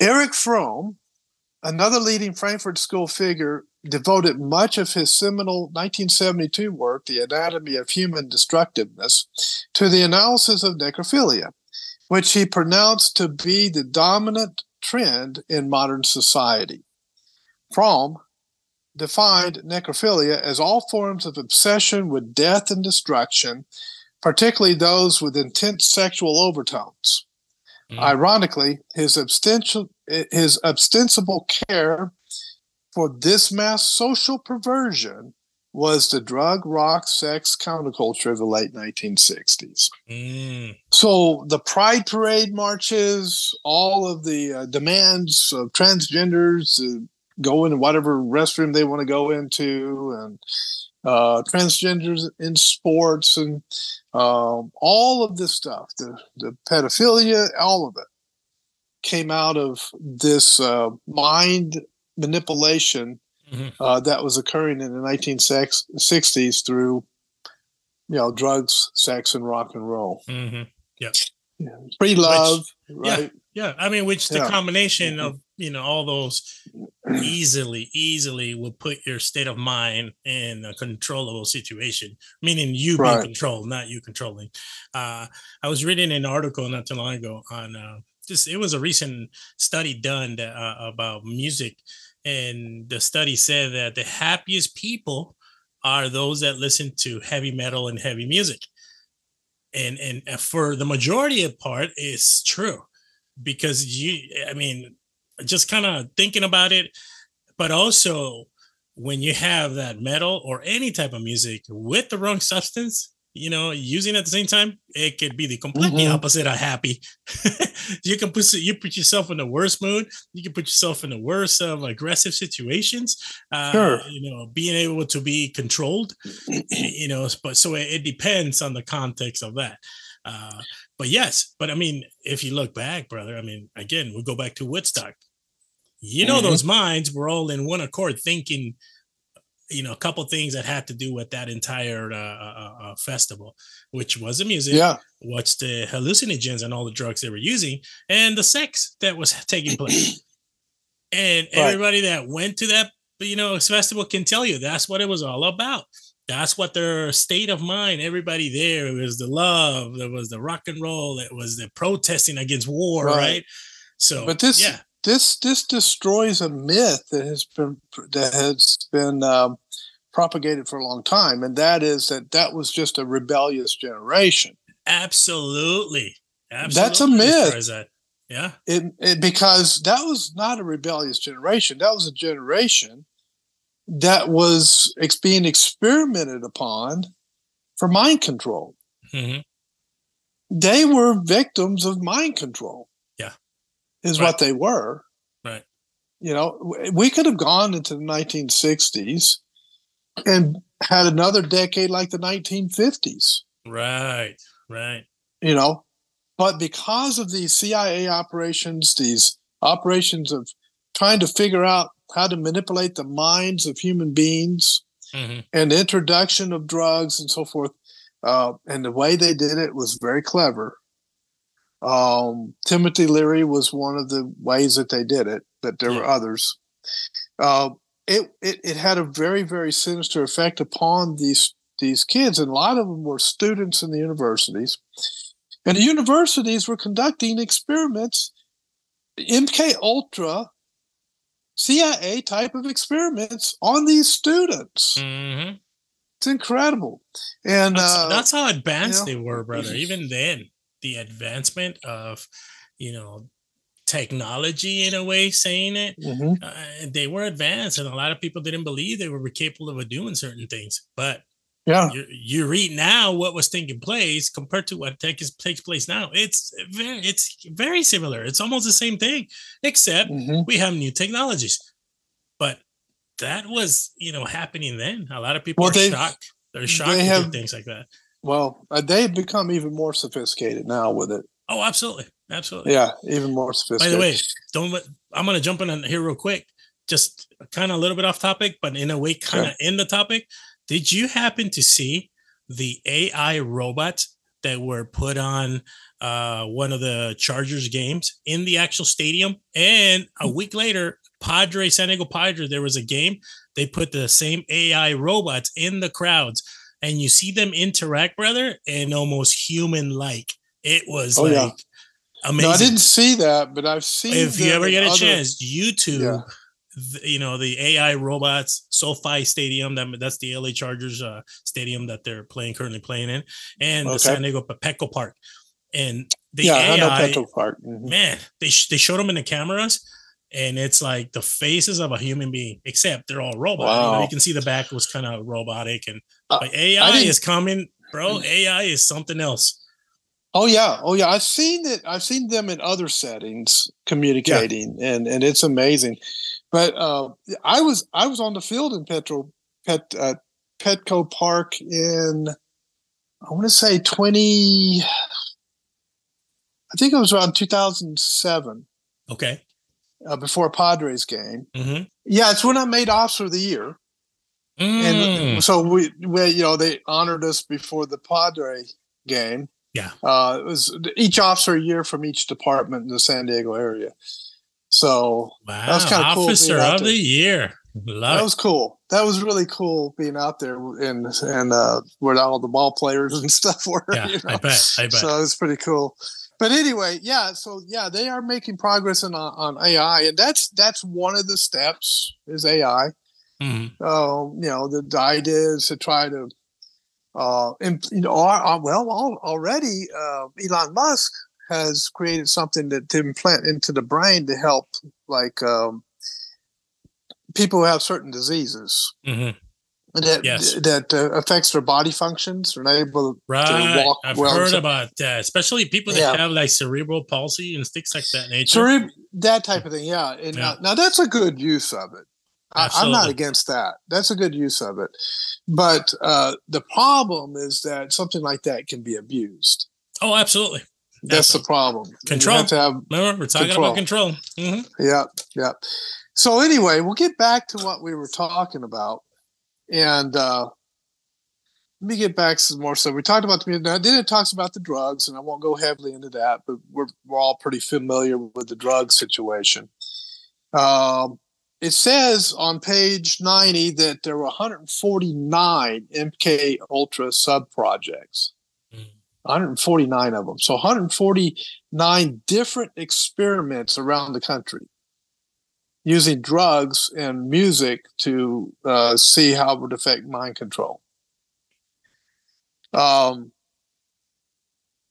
Erich Fromm, another leading Frankfurt School figure, devoted much of his seminal 1972 work, The Anatomy of Human Destructiveness, to the analysis of necrophilia, which he pronounced to be the dominant trend in modern society. Fromm defined necrophilia as all forms of obsession with death and destruction, particularly those with intense sexual overtones. Mm. Ironically, his, ostensible, his ostensible care for this mass social perversion was the drug, rock, sex counterculture of the late 1960s. Mm. So the Pride Parade marches, all of the uh, demands of transgenders to go into whatever restroom they want to go into, and uh, transgenders in sports, and um, all of this stuff, the, the pedophilia, all of it came out of this uh, mind manipulation Mhm. uh, that was occurring in the 1960s through, you know, drugs, sex, and rock and roll. Mhm. Free love, right? Yeah, I mean, which the Yeah. combination Mhm. of you know all those easily, easily will put your state of mind in a controllable situation, meaning you being controlled, not you controlling. Uh, I was reading an article not too long ago on uh, just it was a recent study done that, uh, about music, and the study said that the happiest people are those that listen to heavy metal and heavy music and and uh, for the majority of part it's true because you i mean just kind of thinking about it. But also when you have that metal or any type of music with the wrong substance you know using at the same time it could be the completely Mhm. opposite of happy. [laughs] You can put you put yourself in the worst mood. You can put yourself in the worst of aggressive situations uh Sure. you know being able to be controlled [clears throat] you know but so it, it depends on the context of that. Uh but yes but i mean if you look back brother i mean again we go back to woodstock you know Mhm. those minds were all in one accord thinking you know a couple things that had to do with that entire uh, uh, uh, festival which was the music Yeah, what's the hallucinogens and all the drugs they were using and the sex that was taking place [clears throat] and Right. everybody that went to that you know festival can tell you that's what it was all about that's what their state of mind everybody there it was the love there was the rock and roll it was the protesting against war right, Right. so But this- yeah this this destroys a myth that has been that has been um, propagated for a long time, and that is that that was just a rebellious generation. absolutely absolutely That's a myth. that. yeah It, it because that was not a rebellious generation. That was a generation that was ex- being experimented upon for mind control. Mhm. They were victims of mind control. Is Right. what they were. Right. You know, we could have gone into the 1960s and had another decade like the 1950s, Right. Right. you know, but because of these CIA operations, these operations of trying to figure out how to manipulate the minds of human beings, hmm and the introduction of drugs and so forth. Uh, and the way they did it was very clever. Um, Timothy Leary was one of the ways that they did it, but there were others. Uh, it, it it had a very very sinister effect upon these these kids, and a lot of them were students in the universities. And the universities were conducting experiments, MK Ultra, CIA type of experiments on these students. hmm It's incredible. And That's, uh, that's how advanced you they were, brother. Even then, the advancement of, you know, technology in a way, saying it, mhm. uh, they were advanced, and a lot of people didn't believe they were capable of doing certain things. But yeah, you, you read now what was taking place compared to what takes takes place now. It's very it's very similar. It's almost the same thing, except mhm. we have new technologies. But that was you know happening then. A lot of people Well, are shocked. They're shocked they have- things like that. Well, uh, they've become even more sophisticated now with it. Oh, absolutely, absolutely. Yeah, even more sophisticated. By the way, don't I'm gonna jump in here real quick. Just kind of a little bit off topic, but in a way, kind of in the topic. Did you happen to see the AI robots that were put on uh, one of the Chargers games in the actual stadium? And a week later, Padre San Diego Padre, there was a game. They put the same AI robots in the crowds, and you see them interact, brother, and almost human-like. It was Oh, like yeah. amazing no, I didn't see that, but I've seen. if you ever get a other- chance, YouTube, Yeah. th- you know the AI robots, SoFi Stadium. That that's the LA Chargers uh, stadium that they're playing currently playing in, and the San Diego Petco Park. And the yeah, I know AI, Petro Park. Mhm. man, they sh- they showed them in the cameras, and it's like the faces of a human being, except they're all robot. You, know, you can see the back was kind of robotic, and Uh, AI is coming, bro. AI is something else. Oh yeah, oh yeah. I've seen it. I've seen them in other settings communicating, and and it's amazing. But uh, I was I was on the field in Petro Pet uh, Petco Park in I want to say twenty. I think it was around two thousand seven, Okay. uh, before a Padres game. Mm-hmm. Yeah, it's when I made Officer of the Year, Mm. and so we, we you know they honored us before the Padre game. Yeah. uh, it was each officer a year from each department in the San Diego area. So Wow. was kinda cool Officer of there. the year. Love that was cool. That was really cool being out there and and uh, where all the ball players and [laughs] stuff were. Yeah, you I bet. I bet. So it was pretty cool. But anyway, yeah. So yeah, they are making progress on on AI, and that's that's one of the steps is AI. Mhm. um, you know, the, the idea is to try to, uh, imp, you know, well, al- already uh, Elon Musk has created something that to implant into the brain to help, like um, people who have certain diseases Mhm. that Yes. that uh, affects their body functions. They're not able Right. walk I've well, heard about that, especially people that Yeah. have like cerebral palsy and things like that nature. Cereb- that type of thing. Yeah. And Yeah. Now, now that's a good use of it. I, I'm not against that. That's a good use of it. But uh, the problem is that something like that can be abused. Oh, absolutely. That's the problem. You Control. have to have, Remember, we're talking about control. Mhm. yeah, yeah. So anyway, we'll get back to what we were talking about, and uh, let me get back some more. So we talked about the now. Then it talks about the drugs, and I won't go heavily into that, but we're we're all pretty familiar with the drug situation. Um, it says on page 90 that there were 149 MK Ultra sub projects. Mm. 149 of them. So 149 different experiments around the country using drugs and music to uh, see how it would affect mind control. Um,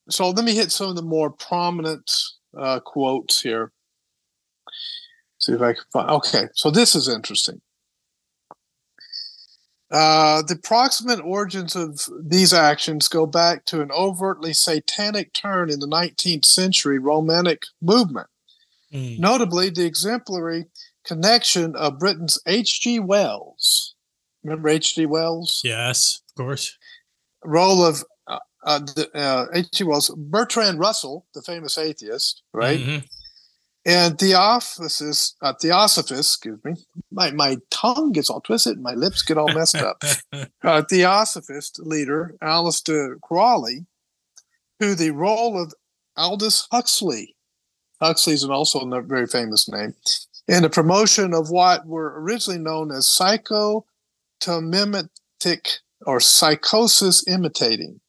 so let me hit some of the more prominent uh, quotes here. See if I can find. Okay, so this is interesting. Uh, the proximate origins of these actions go back to an overtly satanic turn in the 19th century Romantic movement, Mm. notably the exemplary connection of Britain's H.G. Wells. Remember H.G. Wells? Yes, of course. Role of uh, uh, uh, H.G. Wells, Bertrand Russell, the famous atheist, right? Mhm. And Theophilus, uh, Theosophist, excuse me, my, my tongue gets all twisted my lips get all messed up. [laughs] uh, Theosophist leader, Aleister Crawley, who the role of Aldous Huxley, Huxley's an also a very famous name, in the promotion of what were originally known as psychotomimetic or psychosis imitating,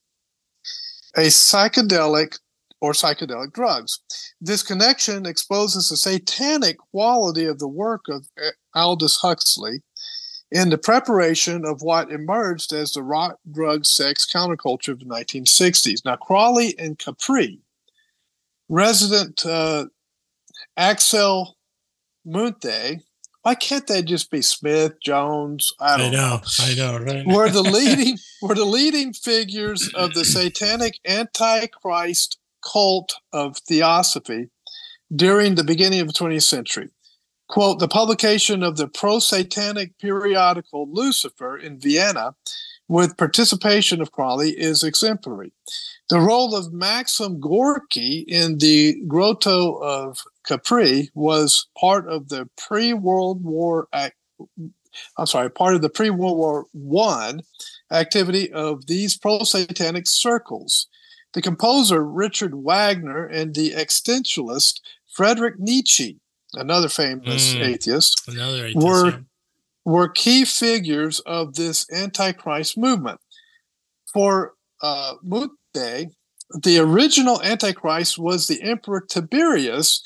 a psychedelic or psychedelic drugs. This connection exposes the satanic quality of the work of uh, Aldous Huxley in the preparation of what emerged as the rock, drug, sex counterculture of the 1960s. Now, Crawley and Capri, resident uh, Axel Munthe, why can't they just be Smith, Jones? I I don't know, I know, right? were the leading were the leading figures of the satanic antichrist cult of theosophy during the beginning of the 20th century. Quote, the publication of the pro-satanic periodical Lucifer in Vienna with participation of Crawley is exemplary. The role of Maxim Gorky in the Grotto of Capri was part of the pre-World War act, I'm sorry, part of the pre-World War One activity of these pro-satanic circles. The composer Richard Wagner and the existentialist Frederick Nietzsche, another famous Mm. atheist, Another atheist, were yeah. were key figures of this antichrist movement. For uh, Mutte, the original antichrist was the emperor Tiberius,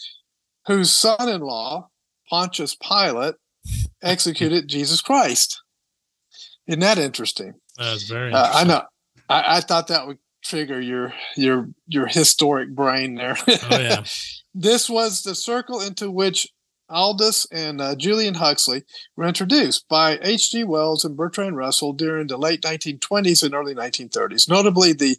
whose son-in-law Pontius Pilate [laughs] executed Jesus Christ. Isn't that interesting? That's very. Uh, I know. I, I thought that would trigger your your your historic brain there. Oh yeah. [laughs] this was the circle into which Aldous and uh, Julian Huxley were introduced by H.G. Wells and Bertrand Russell during the late 1920s and early 1930s. Notably, the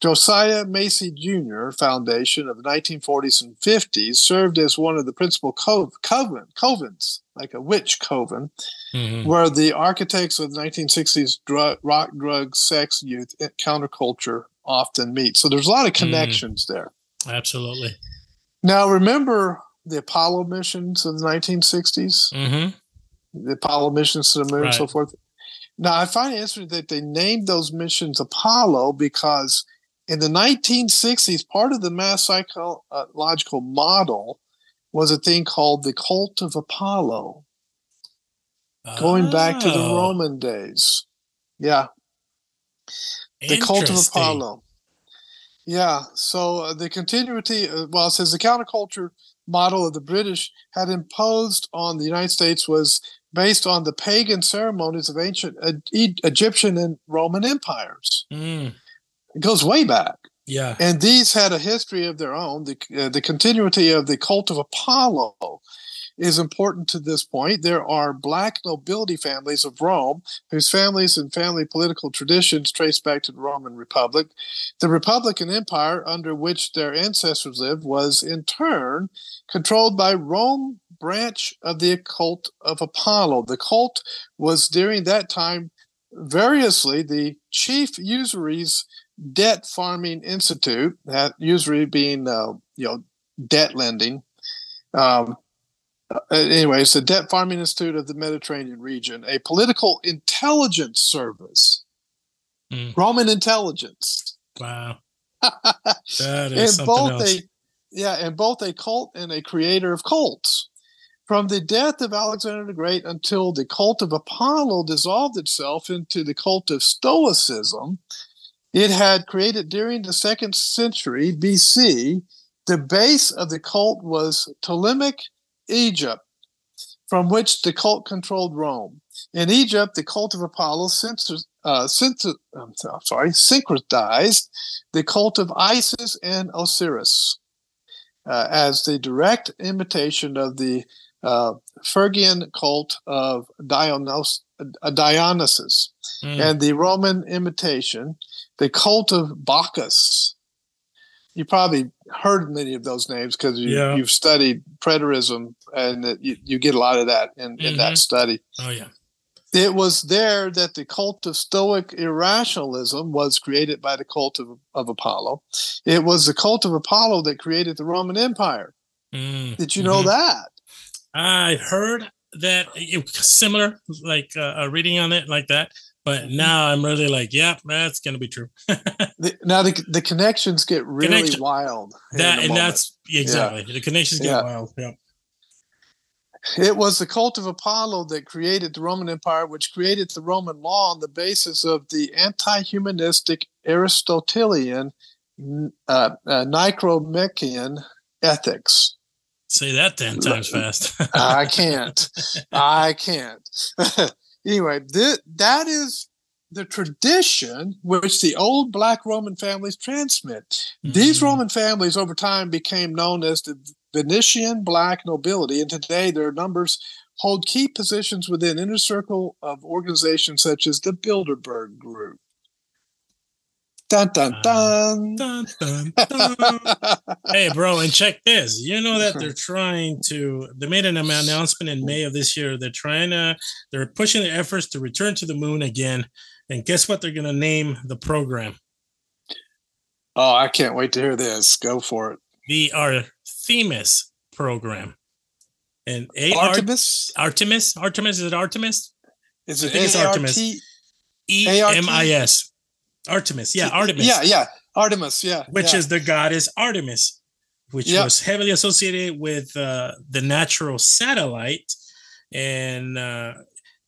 Josiah Macy Jr. Foundation of the 1940s and 50s served as one of the principal co- coven, covens, like a witch coven, Mhm. where the architects of the 1960s drug, rock, drug, sex, youth, counterculture often meet. So there's a lot of connections there. Absolutely. Now, remember the Apollo missions of the 1960s, Mm-hmm. the Apollo missions to the moon and so forth. Now, I find it interesting that they named those missions Apollo because in the 1960s, part of the mass psychological model was a thing called the cult of Apollo, going back to the Oh, Roman days. Yeah, the cult of. Apollo. Yeah, so uh, the continuity, uh, well, it says the counterculture model of the British had imposed on the United States was based on the pagan ceremonies of ancient uh, E- Egyptian and Roman empires. Mm, It goes way back. yeah. And these had a history of their own. The, uh, the continuity of the cult of Apollo is important to this point. There are black nobility families of Rome whose families and family political traditions trace back to the Roman Republic. The Republican Empire under which their ancestors lived was in turn controlled by Rome branch of the cult of Apollo. The cult was during that time variously the chief usuries debt farming institute that usury being uh, you know debt lending um, uh, anyways the debt farming institute of the mediterranean region a political intelligence service Mm. roman intelligence Wow. [laughs] That is and something both else. a yeah and both a cult and a creator of cults from the death of alexander the great until the cult of apollo dissolved itself into the cult of stoicism it had created during the second century bc the base of the cult was ptolemaic egypt from which the cult controlled rome in egypt the cult of apollo uh, I'm sorry, syncretized the cult of Isis and Osiris uh, as the direct imitation of the uh, Phrygian cult of Dionys, Dionysus, Mm. and the Roman imitation, the cult of Bacchus. You probably heard many of those names because you, Yeah. you've studied preterism, and you, you get a lot of that in, in that Mhm. study. oh yeah. It was there that the cult of Stoic irrationalism was created by the cult of, of Apollo. It was the cult of Apollo that created the Roman Empire. Mm, Did you know mhm. that? I heard that it similar, like uh, a reading on it like that. But Mm-hmm. now I'm really like, yeah, that's gonna be true. [laughs] The- now the, the connections get really Connection- wild. that and moment. that's exactly the connections get Yeah. wild. Yeah. It was the cult of Apollo that created the Roman Empire, which created the Roman law on the basis of the anti-humanistic Aristotelian uh, uh, Nicomachean ethics. Say that ten times fast. I can't. [laughs] I can't. [laughs] anyway, th- that is the tradition which the old black Roman families transmit. These Mhm. Roman families over time became known as the Venetian black nobility, and today their numbers hold key positions within inner circle of organizations such as the Bilderberg Group. Dun dun uh, dun. Dun, dun, dun. hey, bro, and check this. You know that they're [laughs] trying to. They made an announcement in May of this year. They're trying to. They're pushing their efforts to return to the moon again. And guess what? They're going to name the program oh, I can't wait to hear this. Go for it. the Artemis program. And A Artemis? Artemis. Artemis is it Artemis? Is I it think it's Artemis. A-R-T? E M I S. Artemis. Yeah, Artemis. Yeah, yeah. Artemis, yeah. which yeah. is the goddess Artemis, which Yep. was heavily associated with uh, the natural satellite. And uh,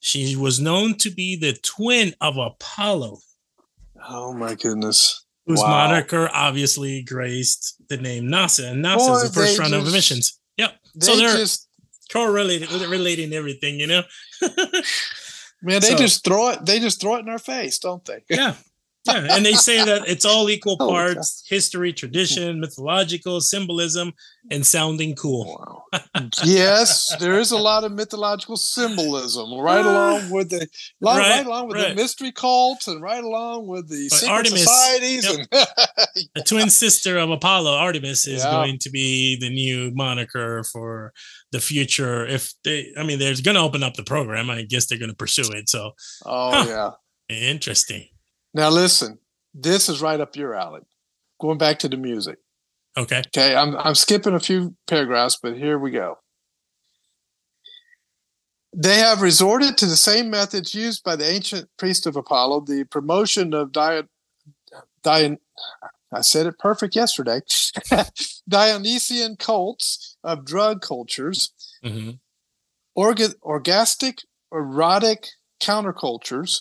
she was known to be the twin of Apollo, Oh my goodness. whose Wow. moniker obviously graced the name NASA. And NASA Boy, is the first round of just- emissions. Yep. They so they're just correlated, relating everything, you know? [laughs] man, they So- just throw it they just throw it in our face, don't they? yeah. [laughs] Yeah, and they say that it's all equal [laughs] Oh, parts history, tradition, mythological, symbolism, and sounding cool. Wow. yes, there is a lot of mythological symbolism right ah. along with the right, Right, right along with the mystery cults and right along with the But secret Artemis- societies yep. and [laughs] the twin sister of Apollo, Artemis, is Yeah. going to be the new moniker for the future. If they, I mean, they're going to open up the program. I guess they're going to pursue it. So Oh Huh. yeah. interesting. Now listen, this is right up your alley. Going back to the music. Okay. Okay, I'm I'm skipping a few paragraphs, but here we go. They have resorted to the same methods used by the ancient priest of Apollo, the promotion of diet Dion I said it perfect yesterday. [laughs] Dionysian cults of drug cultures, hmm orga- orgastic, erotic countercultures,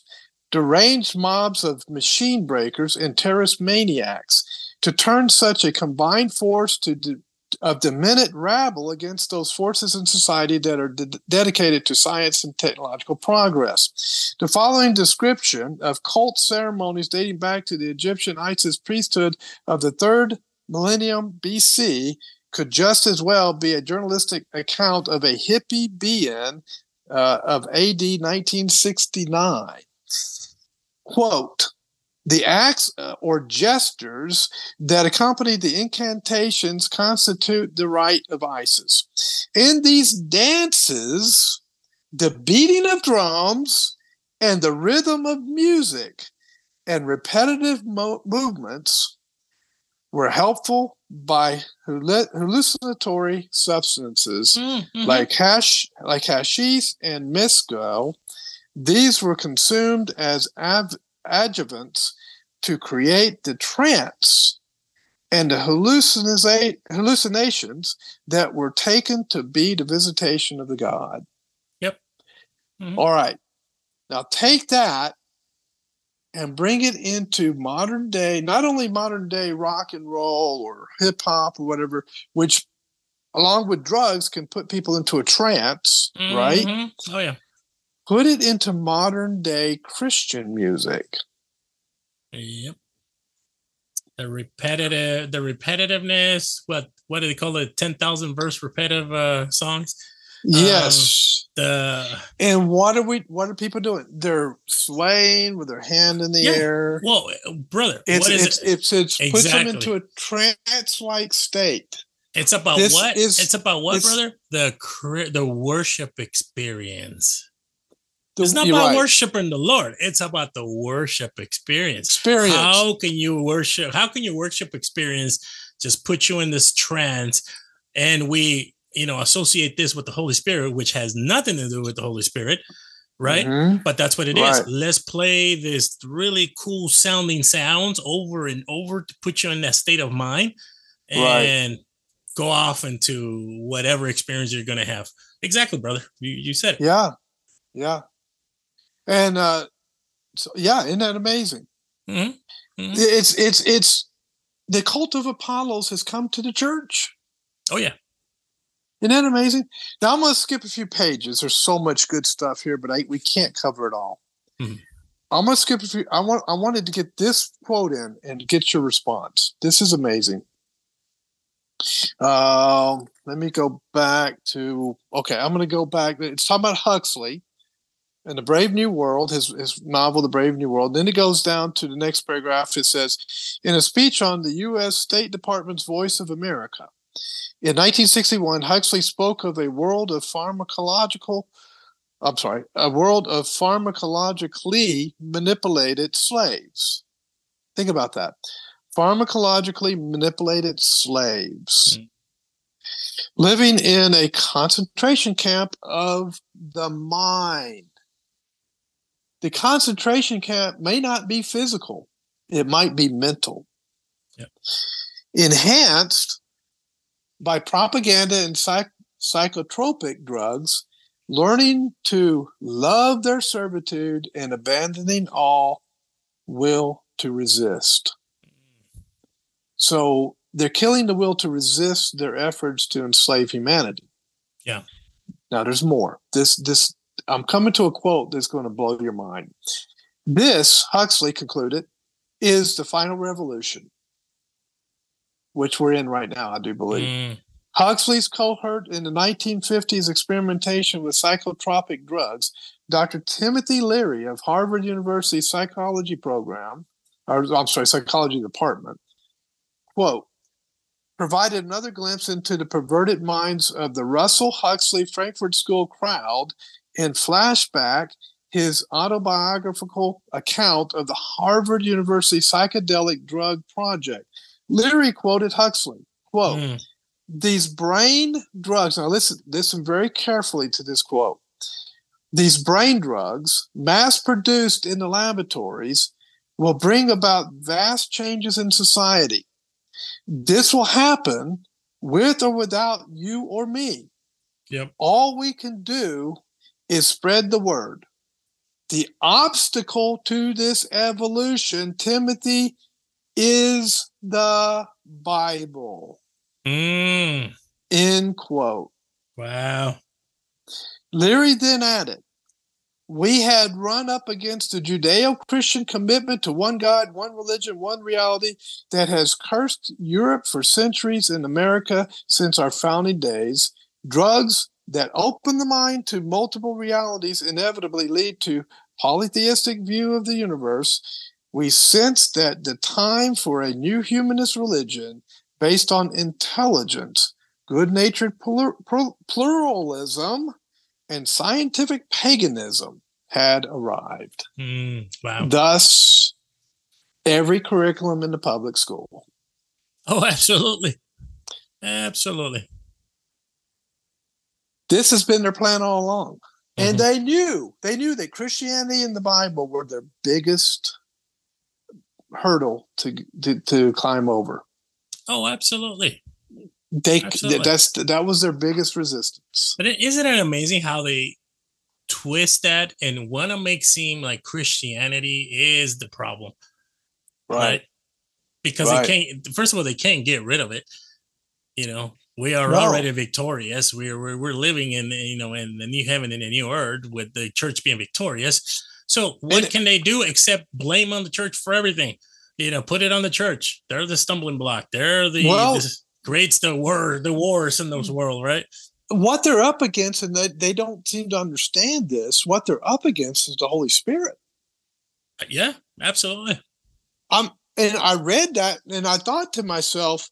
deranged mobs of machine breakers, and terrorist maniacs. To turn such a combined force to de- of diminutive rabble against those forces in society that are de- dedicated to science and technological progress. The following description of cult ceremonies dating back to the Egyptian Isis priesthood of the third millennium BC could just as well be a journalistic account of a hippie being uh, of AD 1969. Quote, the acts uh, or gestures that accompany the incantations constitute the rite of Isis. In these dances, the beating of drums and the rhythm of music and repetitive mo- movements were helpful by hallu- hallucinatory substances Mm-hmm. like hash, like hashish and mescal. These were consumed as av- adjuvants to create the trance and the hallucina- hallucinations that were taken to be the visitation of the god. Yep. Mhm. All right. Now take that and bring it into modern day, not only modern day rock and roll or hip hop or whatever, which along with drugs can put people into a trance, right? Mhm. Oh yeah. Put it into modern day Christian music. Yep. The repetitive, the repetitiveness. What what do they call it? Ten thousand verse repetitive uh, songs. Yes. The and what are we? What are people doing? They're swaying with their hand in the Yeah. air. well, brother, It's what is it's, it? it's it's puts them into a trance-like state. It's about this what? is- it's about what, brother? The the worship experience. The- It's not about right. worshiping the Lord. It's about the worship experience. experience. How can you worship? How can your worship experience just put you in this trance? And we, you know, associate this with the Holy Spirit, which has nothing to do with the Holy Spirit, right? Mhm. But that's what it is. Right. Let's play this really cool sounding sounds over and over to put you in that state of mind Right. and go off into whatever experience you're going to have. Exactly, brother. You, you said it. Yeah, yeah, and uh, so yeah, isn't that amazing? Mhm. Mhm. It's it's it's the cult of Apollos has come to the church. Oh, yeah. Isn't that amazing? Now I'm going to skip a few pages. There's so much good stuff here, but I, we can't cover it all. Mhm. I'm going to skip a few. I want I wanted to get this quote in and get your response. This is amazing. Um, let me go back to okay. I'm going to go back. It's talking about Huxley and the Brave New World, his his novel, The Brave New World. Then it goes down to the next paragraph. It says, in a speech on the U.S. State Department's Voice of America. In 1961, Huxley spoke of a world of pharmacological, I'm sorry, a world of pharmacologically manipulated slaves. Think about that. Pharmacologically manipulated slaves Mm. living in a concentration camp of the mind. The concentration camp may not be physical, it might be mental. Yep. Enhanced by propaganda and psych- psychotropic drugs, learning to love their servitude and abandoning all will to resist. So they're killing the will to resist their efforts to enslave humanity. Yeah. Now there's more. This this I'm coming to a quote that's going to blow your mind. This, Huxley concluded, is the final revolution, which we're in right now, I do believe. Mm, Huxley's cohort in the 1950s experimentation with psychotropic drugs, Dr. Timothy Leary of Harvard University Psychology Program, or I'm sorry, Psychology Department, quote, provided another glimpse into the perverted minds of the Russell Huxley Frankfurt School crowd in flashback his autobiographical account of the Harvard University psychedelic drug project. Leary quoted Huxley, quote, mm, these brain drugs now listen listen very carefully to this quote these brain drugs mass produced in the laboratories will bring about vast changes in society this will happen with or without you or me Yep. all we can do is spread the word the obstacle to this evolution timothy is the bible mm. End quote. Wow. Leary then added, We had run up against the Judeo Christian commitment to one God, one religion, one reality that has cursed Europe for centuries and America since our founding days. Drugs that open the mind to multiple realities inevitably lead to polytheistic view of the universe. We sense that the time for a new humanist religion based on intelligence good natured pluralism and scientific paganism had arrived. Mm, wow. Thus, every curriculum in the public school. Oh, [laughs] absolutely. Absolutely. This has been their plan all along. And Mhm. they knew, they knew that Christianity and the Bible were their biggest hurdle to to, to climb over. Oh, absolutely. They Absolutely. that's that was their biggest resistance. But isn't it amazing how they twist that and want to make seem like Christianity is the problem, Because Right. Because they can't. First of all, they can't get rid of it. You know, we are No. already victorious. We're, we're we're living in you know in the new heaven and the new earth with the church being victorious. So what And- can they do except blame on the church for everything? You know, put it on the church. They're the stumbling block. They're the Well- this creates the war the wars in this world, right? what they're up against, and they, they don't seem to understand this, what they're up against is the Holy Spirit. Yeah, absolutely. I'm and I read that and I thought to myself,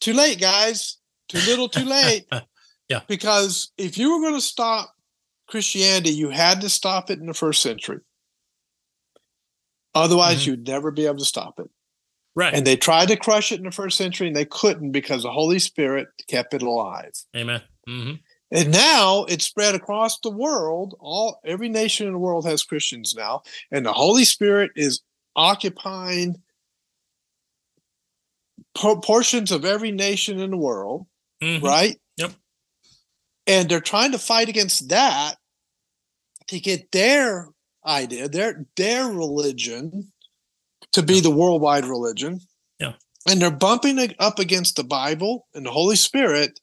too late, guys. Too little, too late. [laughs] Yeah. Because if you were going to stop Christianity, you had to stop it in the first century. Otherwise, Mhm. you'd never be able to stop it. Right. And they tried to crush it in the first century and they couldn't because the Holy Spirit kept it alive. Amen. hmm And now it's spread across the world. All every nation in the world has Christians now, and the Holy Spirit is occupying portions of every nation in the world, hmm right? Yep. And they're trying to fight against that to get their idea, their their religion, to be the worldwide religion. Yeah. And they're bumping it up against the Bible and the Holy Spirit,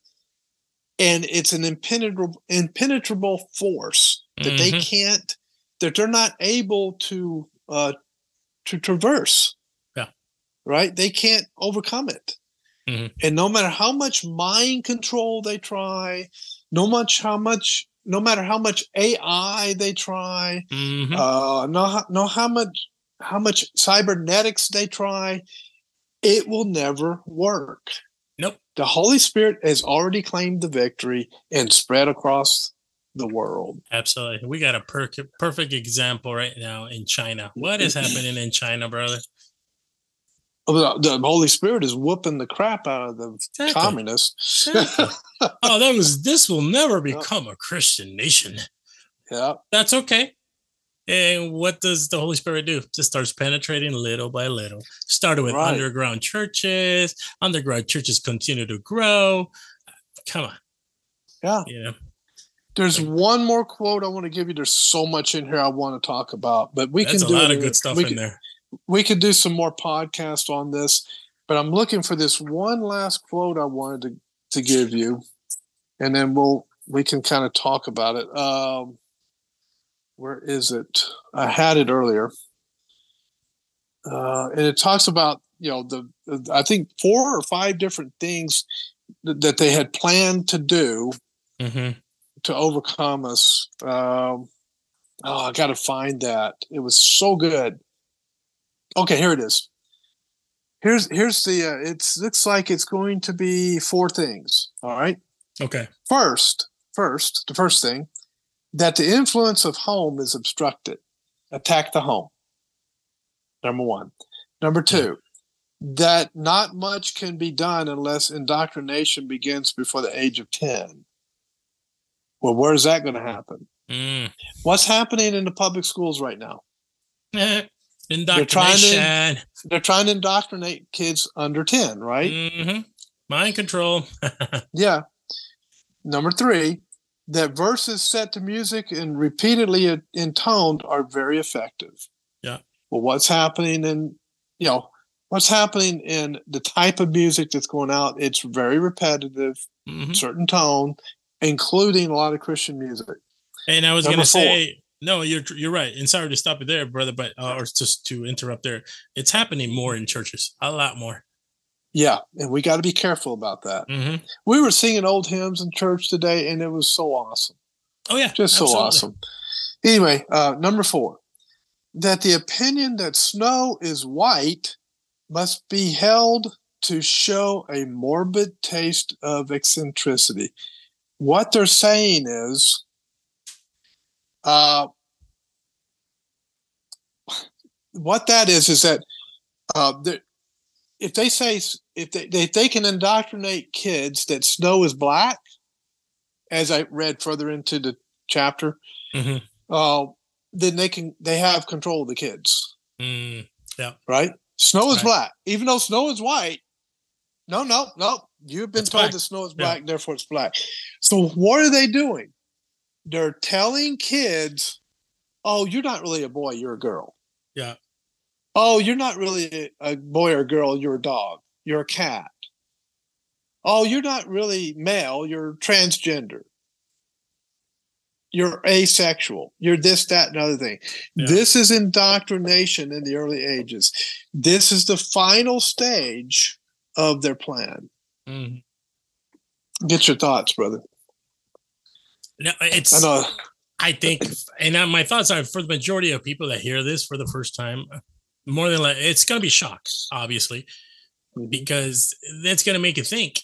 and it's an impenetrable impenetrable force that they Mhm. can't that they're not able to uh to traverse. Yeah. Right? They can't overcome it. Mhm. And no matter how much mind control they try, no much how much no matter how much AI they try, hmm uh no no how much how much cybernetics they try, it will never work. Nope. The Holy Spirit has already claimed the victory and spread across the world. Absolutely. We got a per- perfect example right now in China. What is happening in China, brother? Oh, the, the Holy Spirit is whooping the crap out of the Exactly. communists. Exactly. [laughs] oh, that was this will never become a Christian nation. Yeah. That's okay. And what does the Holy Spirit do? Just starts penetrating little by little. Started with Right. underground churches. Underground churches continue to grow. Come on. Yeah. You know. There's one more quote I want to give you. There's so much in here I want to talk about, but we That's can a do lot it of good stuff we in can- there. We could do some more podcasts on this, but I'm looking for this one last quote I wanted to, to give you, and then we'll we can kind of talk about it. Um, where is it? I had it earlier, uh, and it talks about you know the, I think four or five different things that, that they had planned to do hmm to overcome us. Um, oh, I got to find that. It was so good. Okay, here it is. Here's here's the. Uh, it's looks like it's going to be four things. All right. Okay. First, first, the first thing that the influence of home is obstructed. Attack the home. Number one. Number two, that not much can be done unless indoctrination begins before the age of 10. Well, where's that going to happen? Mm. What's happening in the public schools right now? Eh, trying to- They're trying to indoctrinate kids under 10, right? hmm Mind control. [laughs] Yeah. Number three, that verses set to music and repeatedly intoned are very effective. Yeah. Well, what's happening in, you know, what's happening in the type of music that's going out? It's very repetitive, Mhm. certain tone, including a lot of Christian music. And I was gonna say, no, you're you're right. And sorry to stop you there, brother, but uh, or just to interrupt there, it's happening more in churches, a lot more. Yeah. And we got to be careful about that. hmm We were singing old hymns in church today, and it was so awesome. Oh yeah, just so awesome. Anyway, uh, number four, that the opinion that snow is white must be held to show a morbid taste of eccentricity. What they're saying is, uh, what that is is that uh, if they say if they if they can indoctrinate kids that snow is black, as I read further into the chapter, Mhm. uh, then they can they have control of the kids, Mm, right? Snow is Right. black, even though snow is white. No, no, no. You've been It's told black. that snow is Yeah. black, therefore it's black. So what are they doing? They're telling kids, "Oh, you're not really a boy; you're a girl." Yeah. Oh, you're not really a, boy or girl; you're a dog. You're a cat. Oh, you're not really male; you're transgender. You're asexual. You're this, that, and other thing. Yeah. This is indoctrination in the early ages. This is the final stage of their plan. mhm. Get your thoughts, brother. No, it's. I know. I think, and my thoughts are for the majority of people that hear this for the first time, more than like it's going to be shock, obviously, Mhm. because that's going to make you think.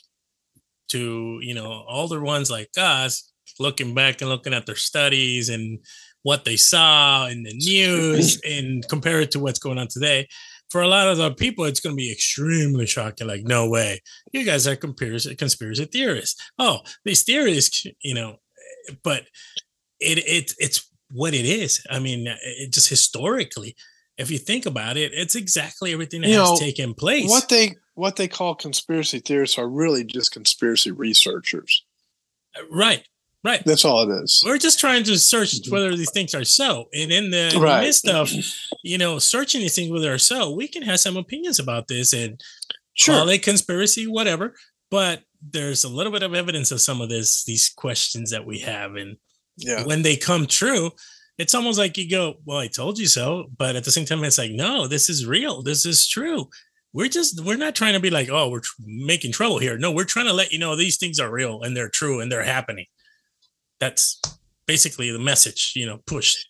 To you know, older ones like us, looking back and looking at their studies and what they saw in the news, [laughs] and compare it to what's going on today. For a lot of the people, it's going to be extremely shocking. Like, no way, you guys are conspiracy conspiracy theorists. Oh, these theorists, you know, but it it it's what it is. I mean, it just historically, if you think about it, it's exactly everything that You has know, taken place. What they what they call conspiracy theorists are really just conspiracy researchers. right, right. That's all it is. We're just trying to search Mhm. whether these things are so, and in the, in the midst of you know searching these things whether they're so, we can have some opinions about this and Sure. call it conspiracy, whatever. But there's a little bit of evidence of some of this these questions that we have, and Yeah. when they come true, it's almost like you go, Well, I told you so. But at the same time, it's like, No, this is real. This is true. We're just, we're not trying to be like, Oh, we're tr- making trouble here. No, we're trying to let you know these things are real and they're true and they're happening. That's basically the message, you know, pushed.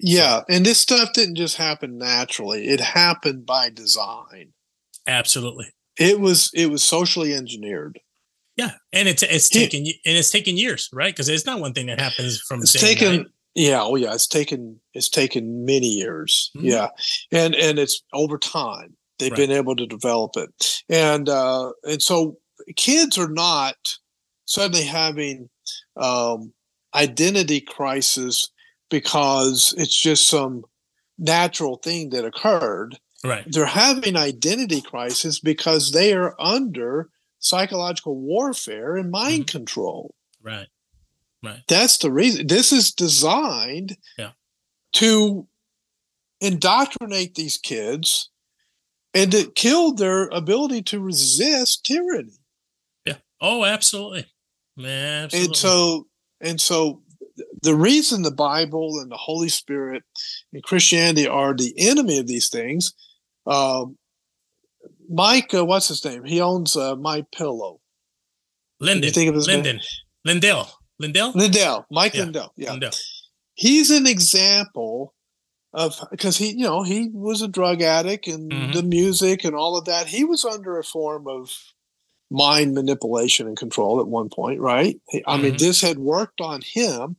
Yeah. And this stuff didn't just happen naturally. It happened by design. Absolutely. It was it was socially engineered. Yeah. And it's, it's taken, and it's taken years, right? Because it's not one thing that happens from It's taken yeah, oh yeah, it's taken it's taken many years. Mhm. Yeah. And and it's over time. They've Right. been able to develop it. And uh and so kids are not suddenly having um identity crisis because it's just some natural thing that occurred. Right. They're having identity crisis because they are under psychological warfare and mind Mhm. control. Right. Right. That's the reason. This is designed Yeah. to indoctrinate these kids and to kill their ability to resist tyranny. Yeah. Oh, absolutely. Man, absolutely. And so, and so, the reason the Bible and the Holy Spirit and Christianity are the enemy of these things. Um, Mike, uh, what's his name? He owns uh, My Pillow. Linden. think of his name? Lindell. Lindell? Lindell, Mike Yeah, Lindell. Yeah, Lindell. he's an example of because he you know he was a drug addict and Mhm. the music and all of that he was under a form of mind manipulation and control at one point right i mean Mhm. this had worked on him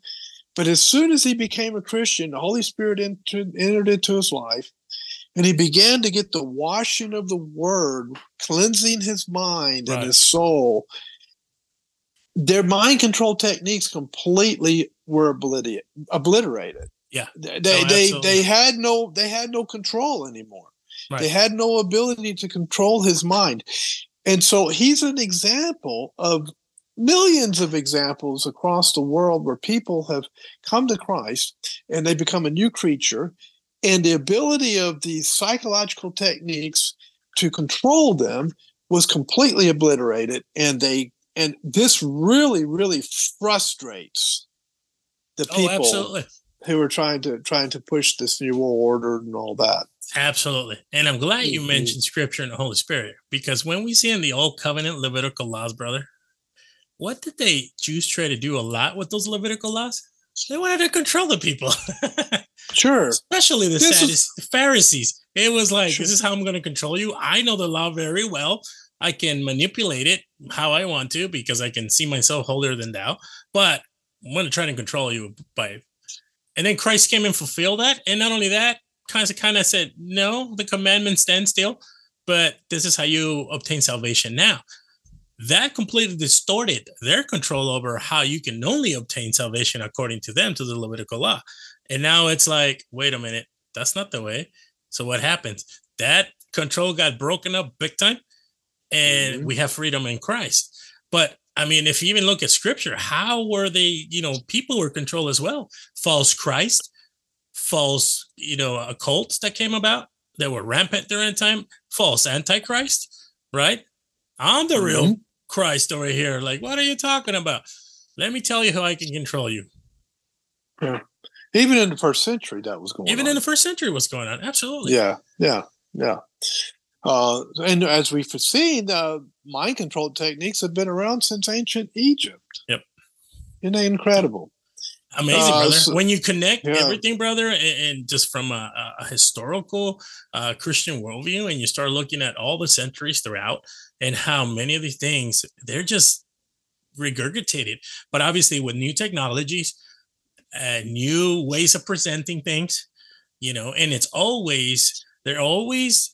but as soon as he became a christian the holy spirit entered, entered into his life and he began to get the washing of the word cleansing his mind Right. and his soul their mind control techniques completely were obliterated obliterated Yeah. they No, they, they had no they had no control anymore Right. they had no ability to control his mind and so he's an example of millions of examples across the world where people have come to christ and they become a new creature and the ability of these psychological techniques to control them was completely obliterated and they and this really really frustrates the Oh, people absolutely. who are trying to trying to push this new world order and all that. Absolutely. And I'm glad you Mhm. mentioned scripture and the Holy Spirit because when we see in the old covenant Levitical laws, brother, what did they Jews try to do a lot with those Levitical laws? They wanted to control the people, [laughs] Sure. especially the This Sadducees, Pharisees. It was like, Sure. this is how I'm going to control you. I know the law very well. I can manipulate it how I want to because I can see myself holier than thou. But I'm going to try to control you by. And then Christ came and fulfilled that. And not only that, kind of kind of said, no, the commandments stand still, but this is how you obtain salvation now. That completely distorted their control over how you can only obtain salvation according to them, to the Levitical law. And now it's like, wait a minute, that's not the way. So what happens? That control got broken up big time, and Mhm. we have freedom in Christ. But I mean, if you even look at scripture, how were they, you know, people were controlled as well. False Christ, false, you know, occults that came about that were rampant during time, false antichrist, right? I'm the real Mhm. Christ over here. Like, what are you talking about? Let me tell you how I can control you. Even in the first century, that was going Even on. in the first century, what's going on? Absolutely. yeah, yeah, yeah. Uh, and as we've seen, uh, mind control techniques have been around since ancient Egypt. Yep. Isn't that incredible? Amazing, Uh, brother. so- when you connect yeah. everything, brother, and, and just from a, a historical uh, Christian worldview, and you start looking at all the centuries throughout, and how many of these things they're just regurgitated. But obviously, with new technologies, uh, new ways of presenting things, you know, and it's always they're always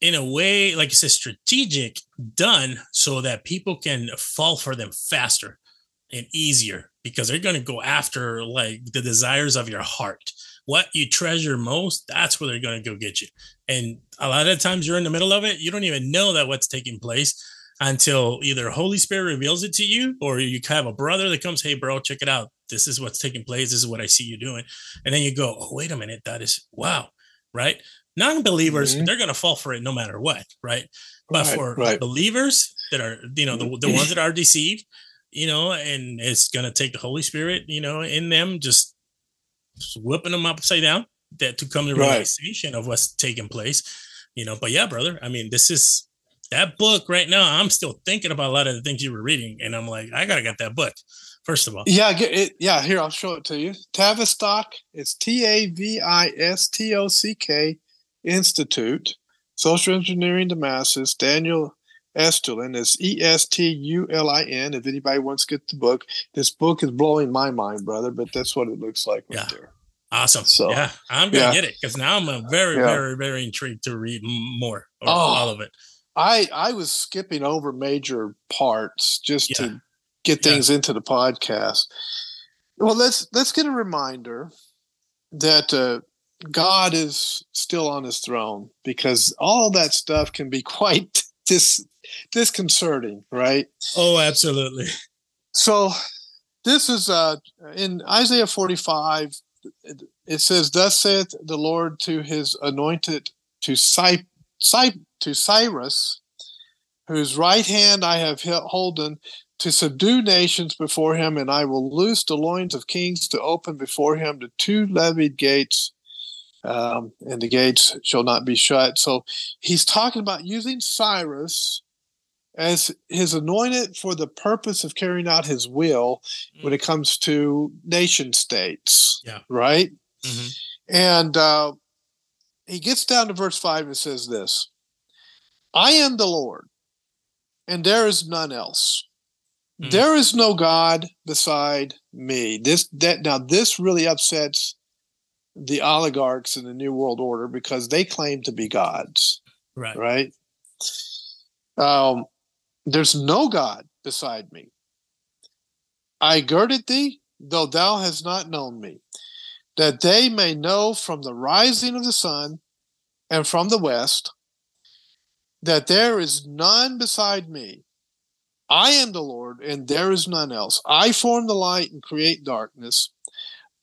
in a way, like you said, strategic, done so that people can fall for them faster and easier because they're going to go after like the desires of your heart. What you treasure most, that's where they're going to go get you. And a lot of times you're in the middle of it, you don't even know that what's taking place until either Holy Spirit reveals it to you or you have a brother that comes, Hey, bro, check it out. This is what's taking place. This is what I see you doing. And then you go, Oh, wait a minute. That is wow. Right. Non believers, Mhm. they're going to fall for it no matter what. Right. But Right, for right. believers that are, you know, the, the ones that are deceived, you know, and it's going to take the Holy Spirit, you know, in them, just whipping them upside down that to come to Right. realization of what's taking place, you know. But yeah, brother, I mean, this is that book right now. I'm still thinking about a lot of the things you were reading, and I'm like, I gotta get that book. First of all, Yeah, get it. Yeah, here I'll show it to you. Tavistock. It's T A V I S T O C K Institute, Social Engineering The Masses. Daniel Estulin is E S T U L I N. If anybody wants to get the book, this book is blowing my mind, brother. But that's what it looks like right Yeah. there. awesome. So, yeah, I'm gonna yeah. get it because now I'm very, Yeah. very, very intrigued to read more of Oh. all of it. I I was skipping over major parts just Yeah. to get things into the podcast. Well, let's let's get a reminder that uh, God is still on His throne because all that stuff can be [laughs] quite dis disconcerting, right? Oh, absolutely. So this is uh in Isaiah 45 it, says thus saith the Lord to his anointed to Cy, Cy, to Cyrus whose right hand I have holden to subdue nations before him and I will loose the loins of kings to open before him the two leaved gates um, and the gates shall not be shut so he's talking about using Cyrus as his anointed for the purpose of carrying out his will when it comes to nation states. Yeah. Right. Mhm. And uh, he gets down to verse five and says this I am the Lord, and there is none else. Mm. There is no God beside me. This that now this really upsets the oligarchs in the New World Order because they claim to be gods Right. right? Um, there's no God beside me. I girded thee, though thou hast not known me, that they may know from the rising of the sun and from the west that there is none beside me. I am the Lord, and there is none else. I form the light and create darkness.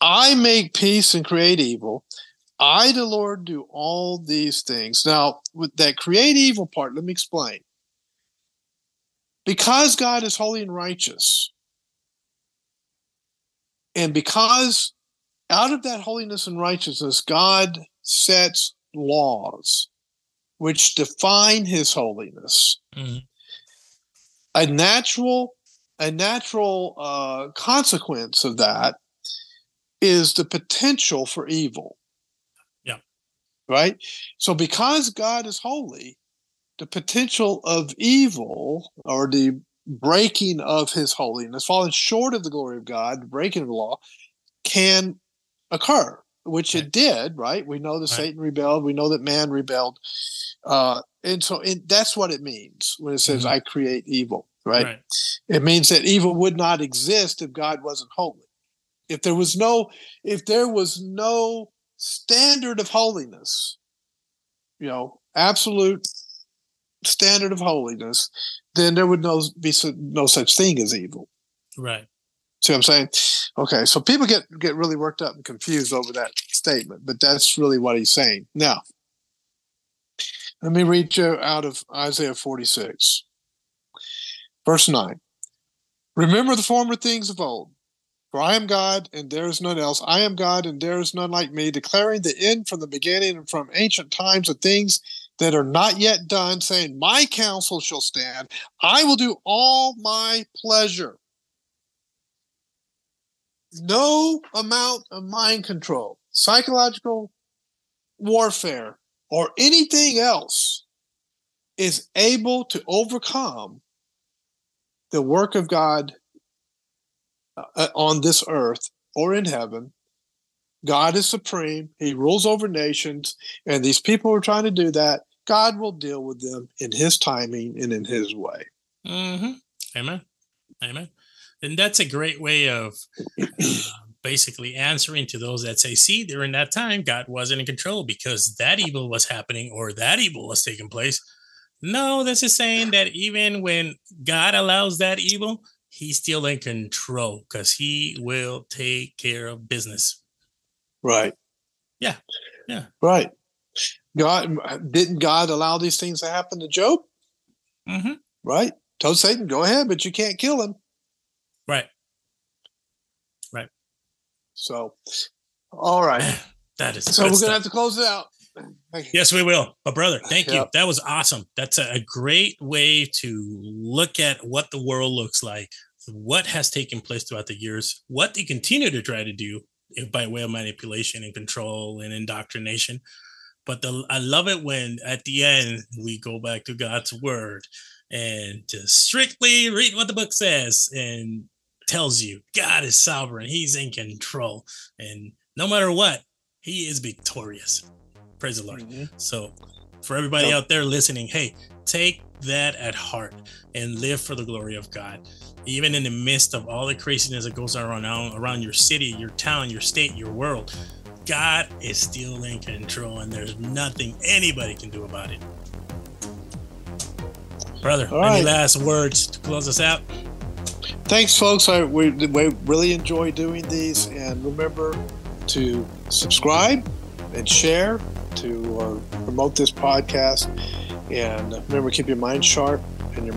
I make peace and create evil. I, the Lord, do all these things. Now, with that create evil part, let me explain. Because God is holy and righteous, and because out of that holiness and righteousness, God sets laws which define his holiness. Mhm. A natural, a natural uh, consequence of that is the potential for evil. Yeah. Right? So because God is holy, the potential of evil or the breaking of his holiness, falling short of the glory of God, breaking of the law, can occur, which Right. it did, right? We know that Right. Satan rebelled, we know that man rebelled. Uh, and so it, that's what it means when it says, Mhm. I create evil, right? Right. It means that evil would not exist if God wasn't holy. If there was no, if there was no standard of holiness, you know, absolute standard of holiness, then there would no be no such thing as evil. Right. See what I'm saying? Okay, so people get get really worked up and confused over that statement, but that's really what he's saying. Now, let me read you out of Isaiah 46, verse 9. Remember the former things of old, for I am God and there is none else. I am God and there is none like me, declaring the end from the beginning and from ancient times of things that are not yet done, saying, My counsel shall stand. I will do all my pleasure. no amount of mind control, psychological warfare, or anything else is able to overcome the work of God uh, on this earth or in heaven. God is supreme. He rules over nations. And these people are trying to do that, God will deal with them in his timing and in his way. Mm-hmm. Amen. Amen. And that's a great way of uh, basically answering to those that say, see, during that time, God wasn't in control because that evil was happening or that evil was taking place. No, this is saying that even when God allows that evil, he's still in control because he will take care of business. Right. Yeah. Yeah. Right. God didn't God allow these things to happen to Job? Mm-hmm. Right. Told Satan, go ahead, but you can't kill him. Right. Right. So, all right. [sighs] that is so we're gonna have to close it out. Yes, we will. But brother, thank Yep. you. That was awesome. That's a, great way to look at what the world looks like, what has taken place throughout the years, what they continue to try to do if by way of manipulation and control and indoctrination. But the, I love it when at the end we go back to God's word and just strictly read what the book says and tells you God is sovereign, He's in control, and no matter what, He is victorious. Praise the Lord. Mhm. So, for everybody out there listening, hey, take that at heart and live for the glory of God. Even in the midst of all the craziness that goes around around your city, your town, your state, your world, God is still in control, and there's nothing anybody can do about it. Brother, All any right. last words to close us out? Thanks, folks. I, we, we really enjoy doing these. And remember to subscribe and share to uh, promote this podcast. And remember, keep your mind sharp and your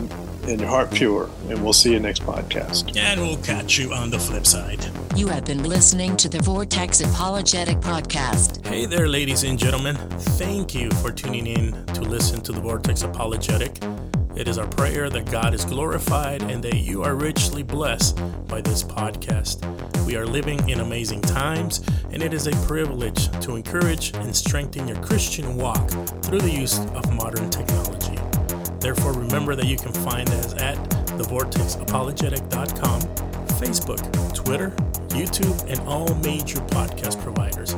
and your heart pure. And we'll see you next podcast. And we'll catch you on the flip side. You have been listening to the Vortex Apologetic Podcast. Hey there, ladies and gentlemen. Thank you for tuning in to listen to the Vortex Apologetic. It is our prayer that God is glorified and that you are richly blessed by this podcast. We are living in amazing times, and it is a privilege to encourage and strengthen your Christian walk through the use of modern technology. Therefore, remember that you can find us at thevortexapologetic.com, Facebook, Twitter, YouTube, and all major podcast providers.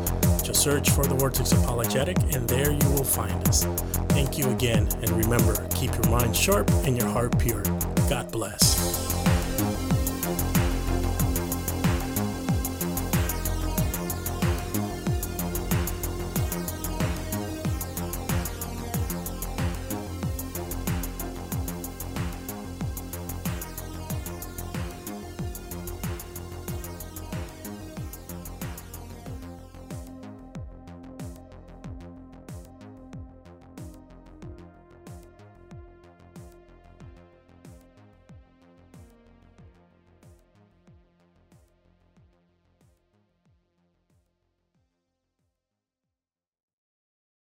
Search for the Vortex Apologetic, and there you will find us. Thank you again, and remember, keep your mind sharp and your heart pure. God bless.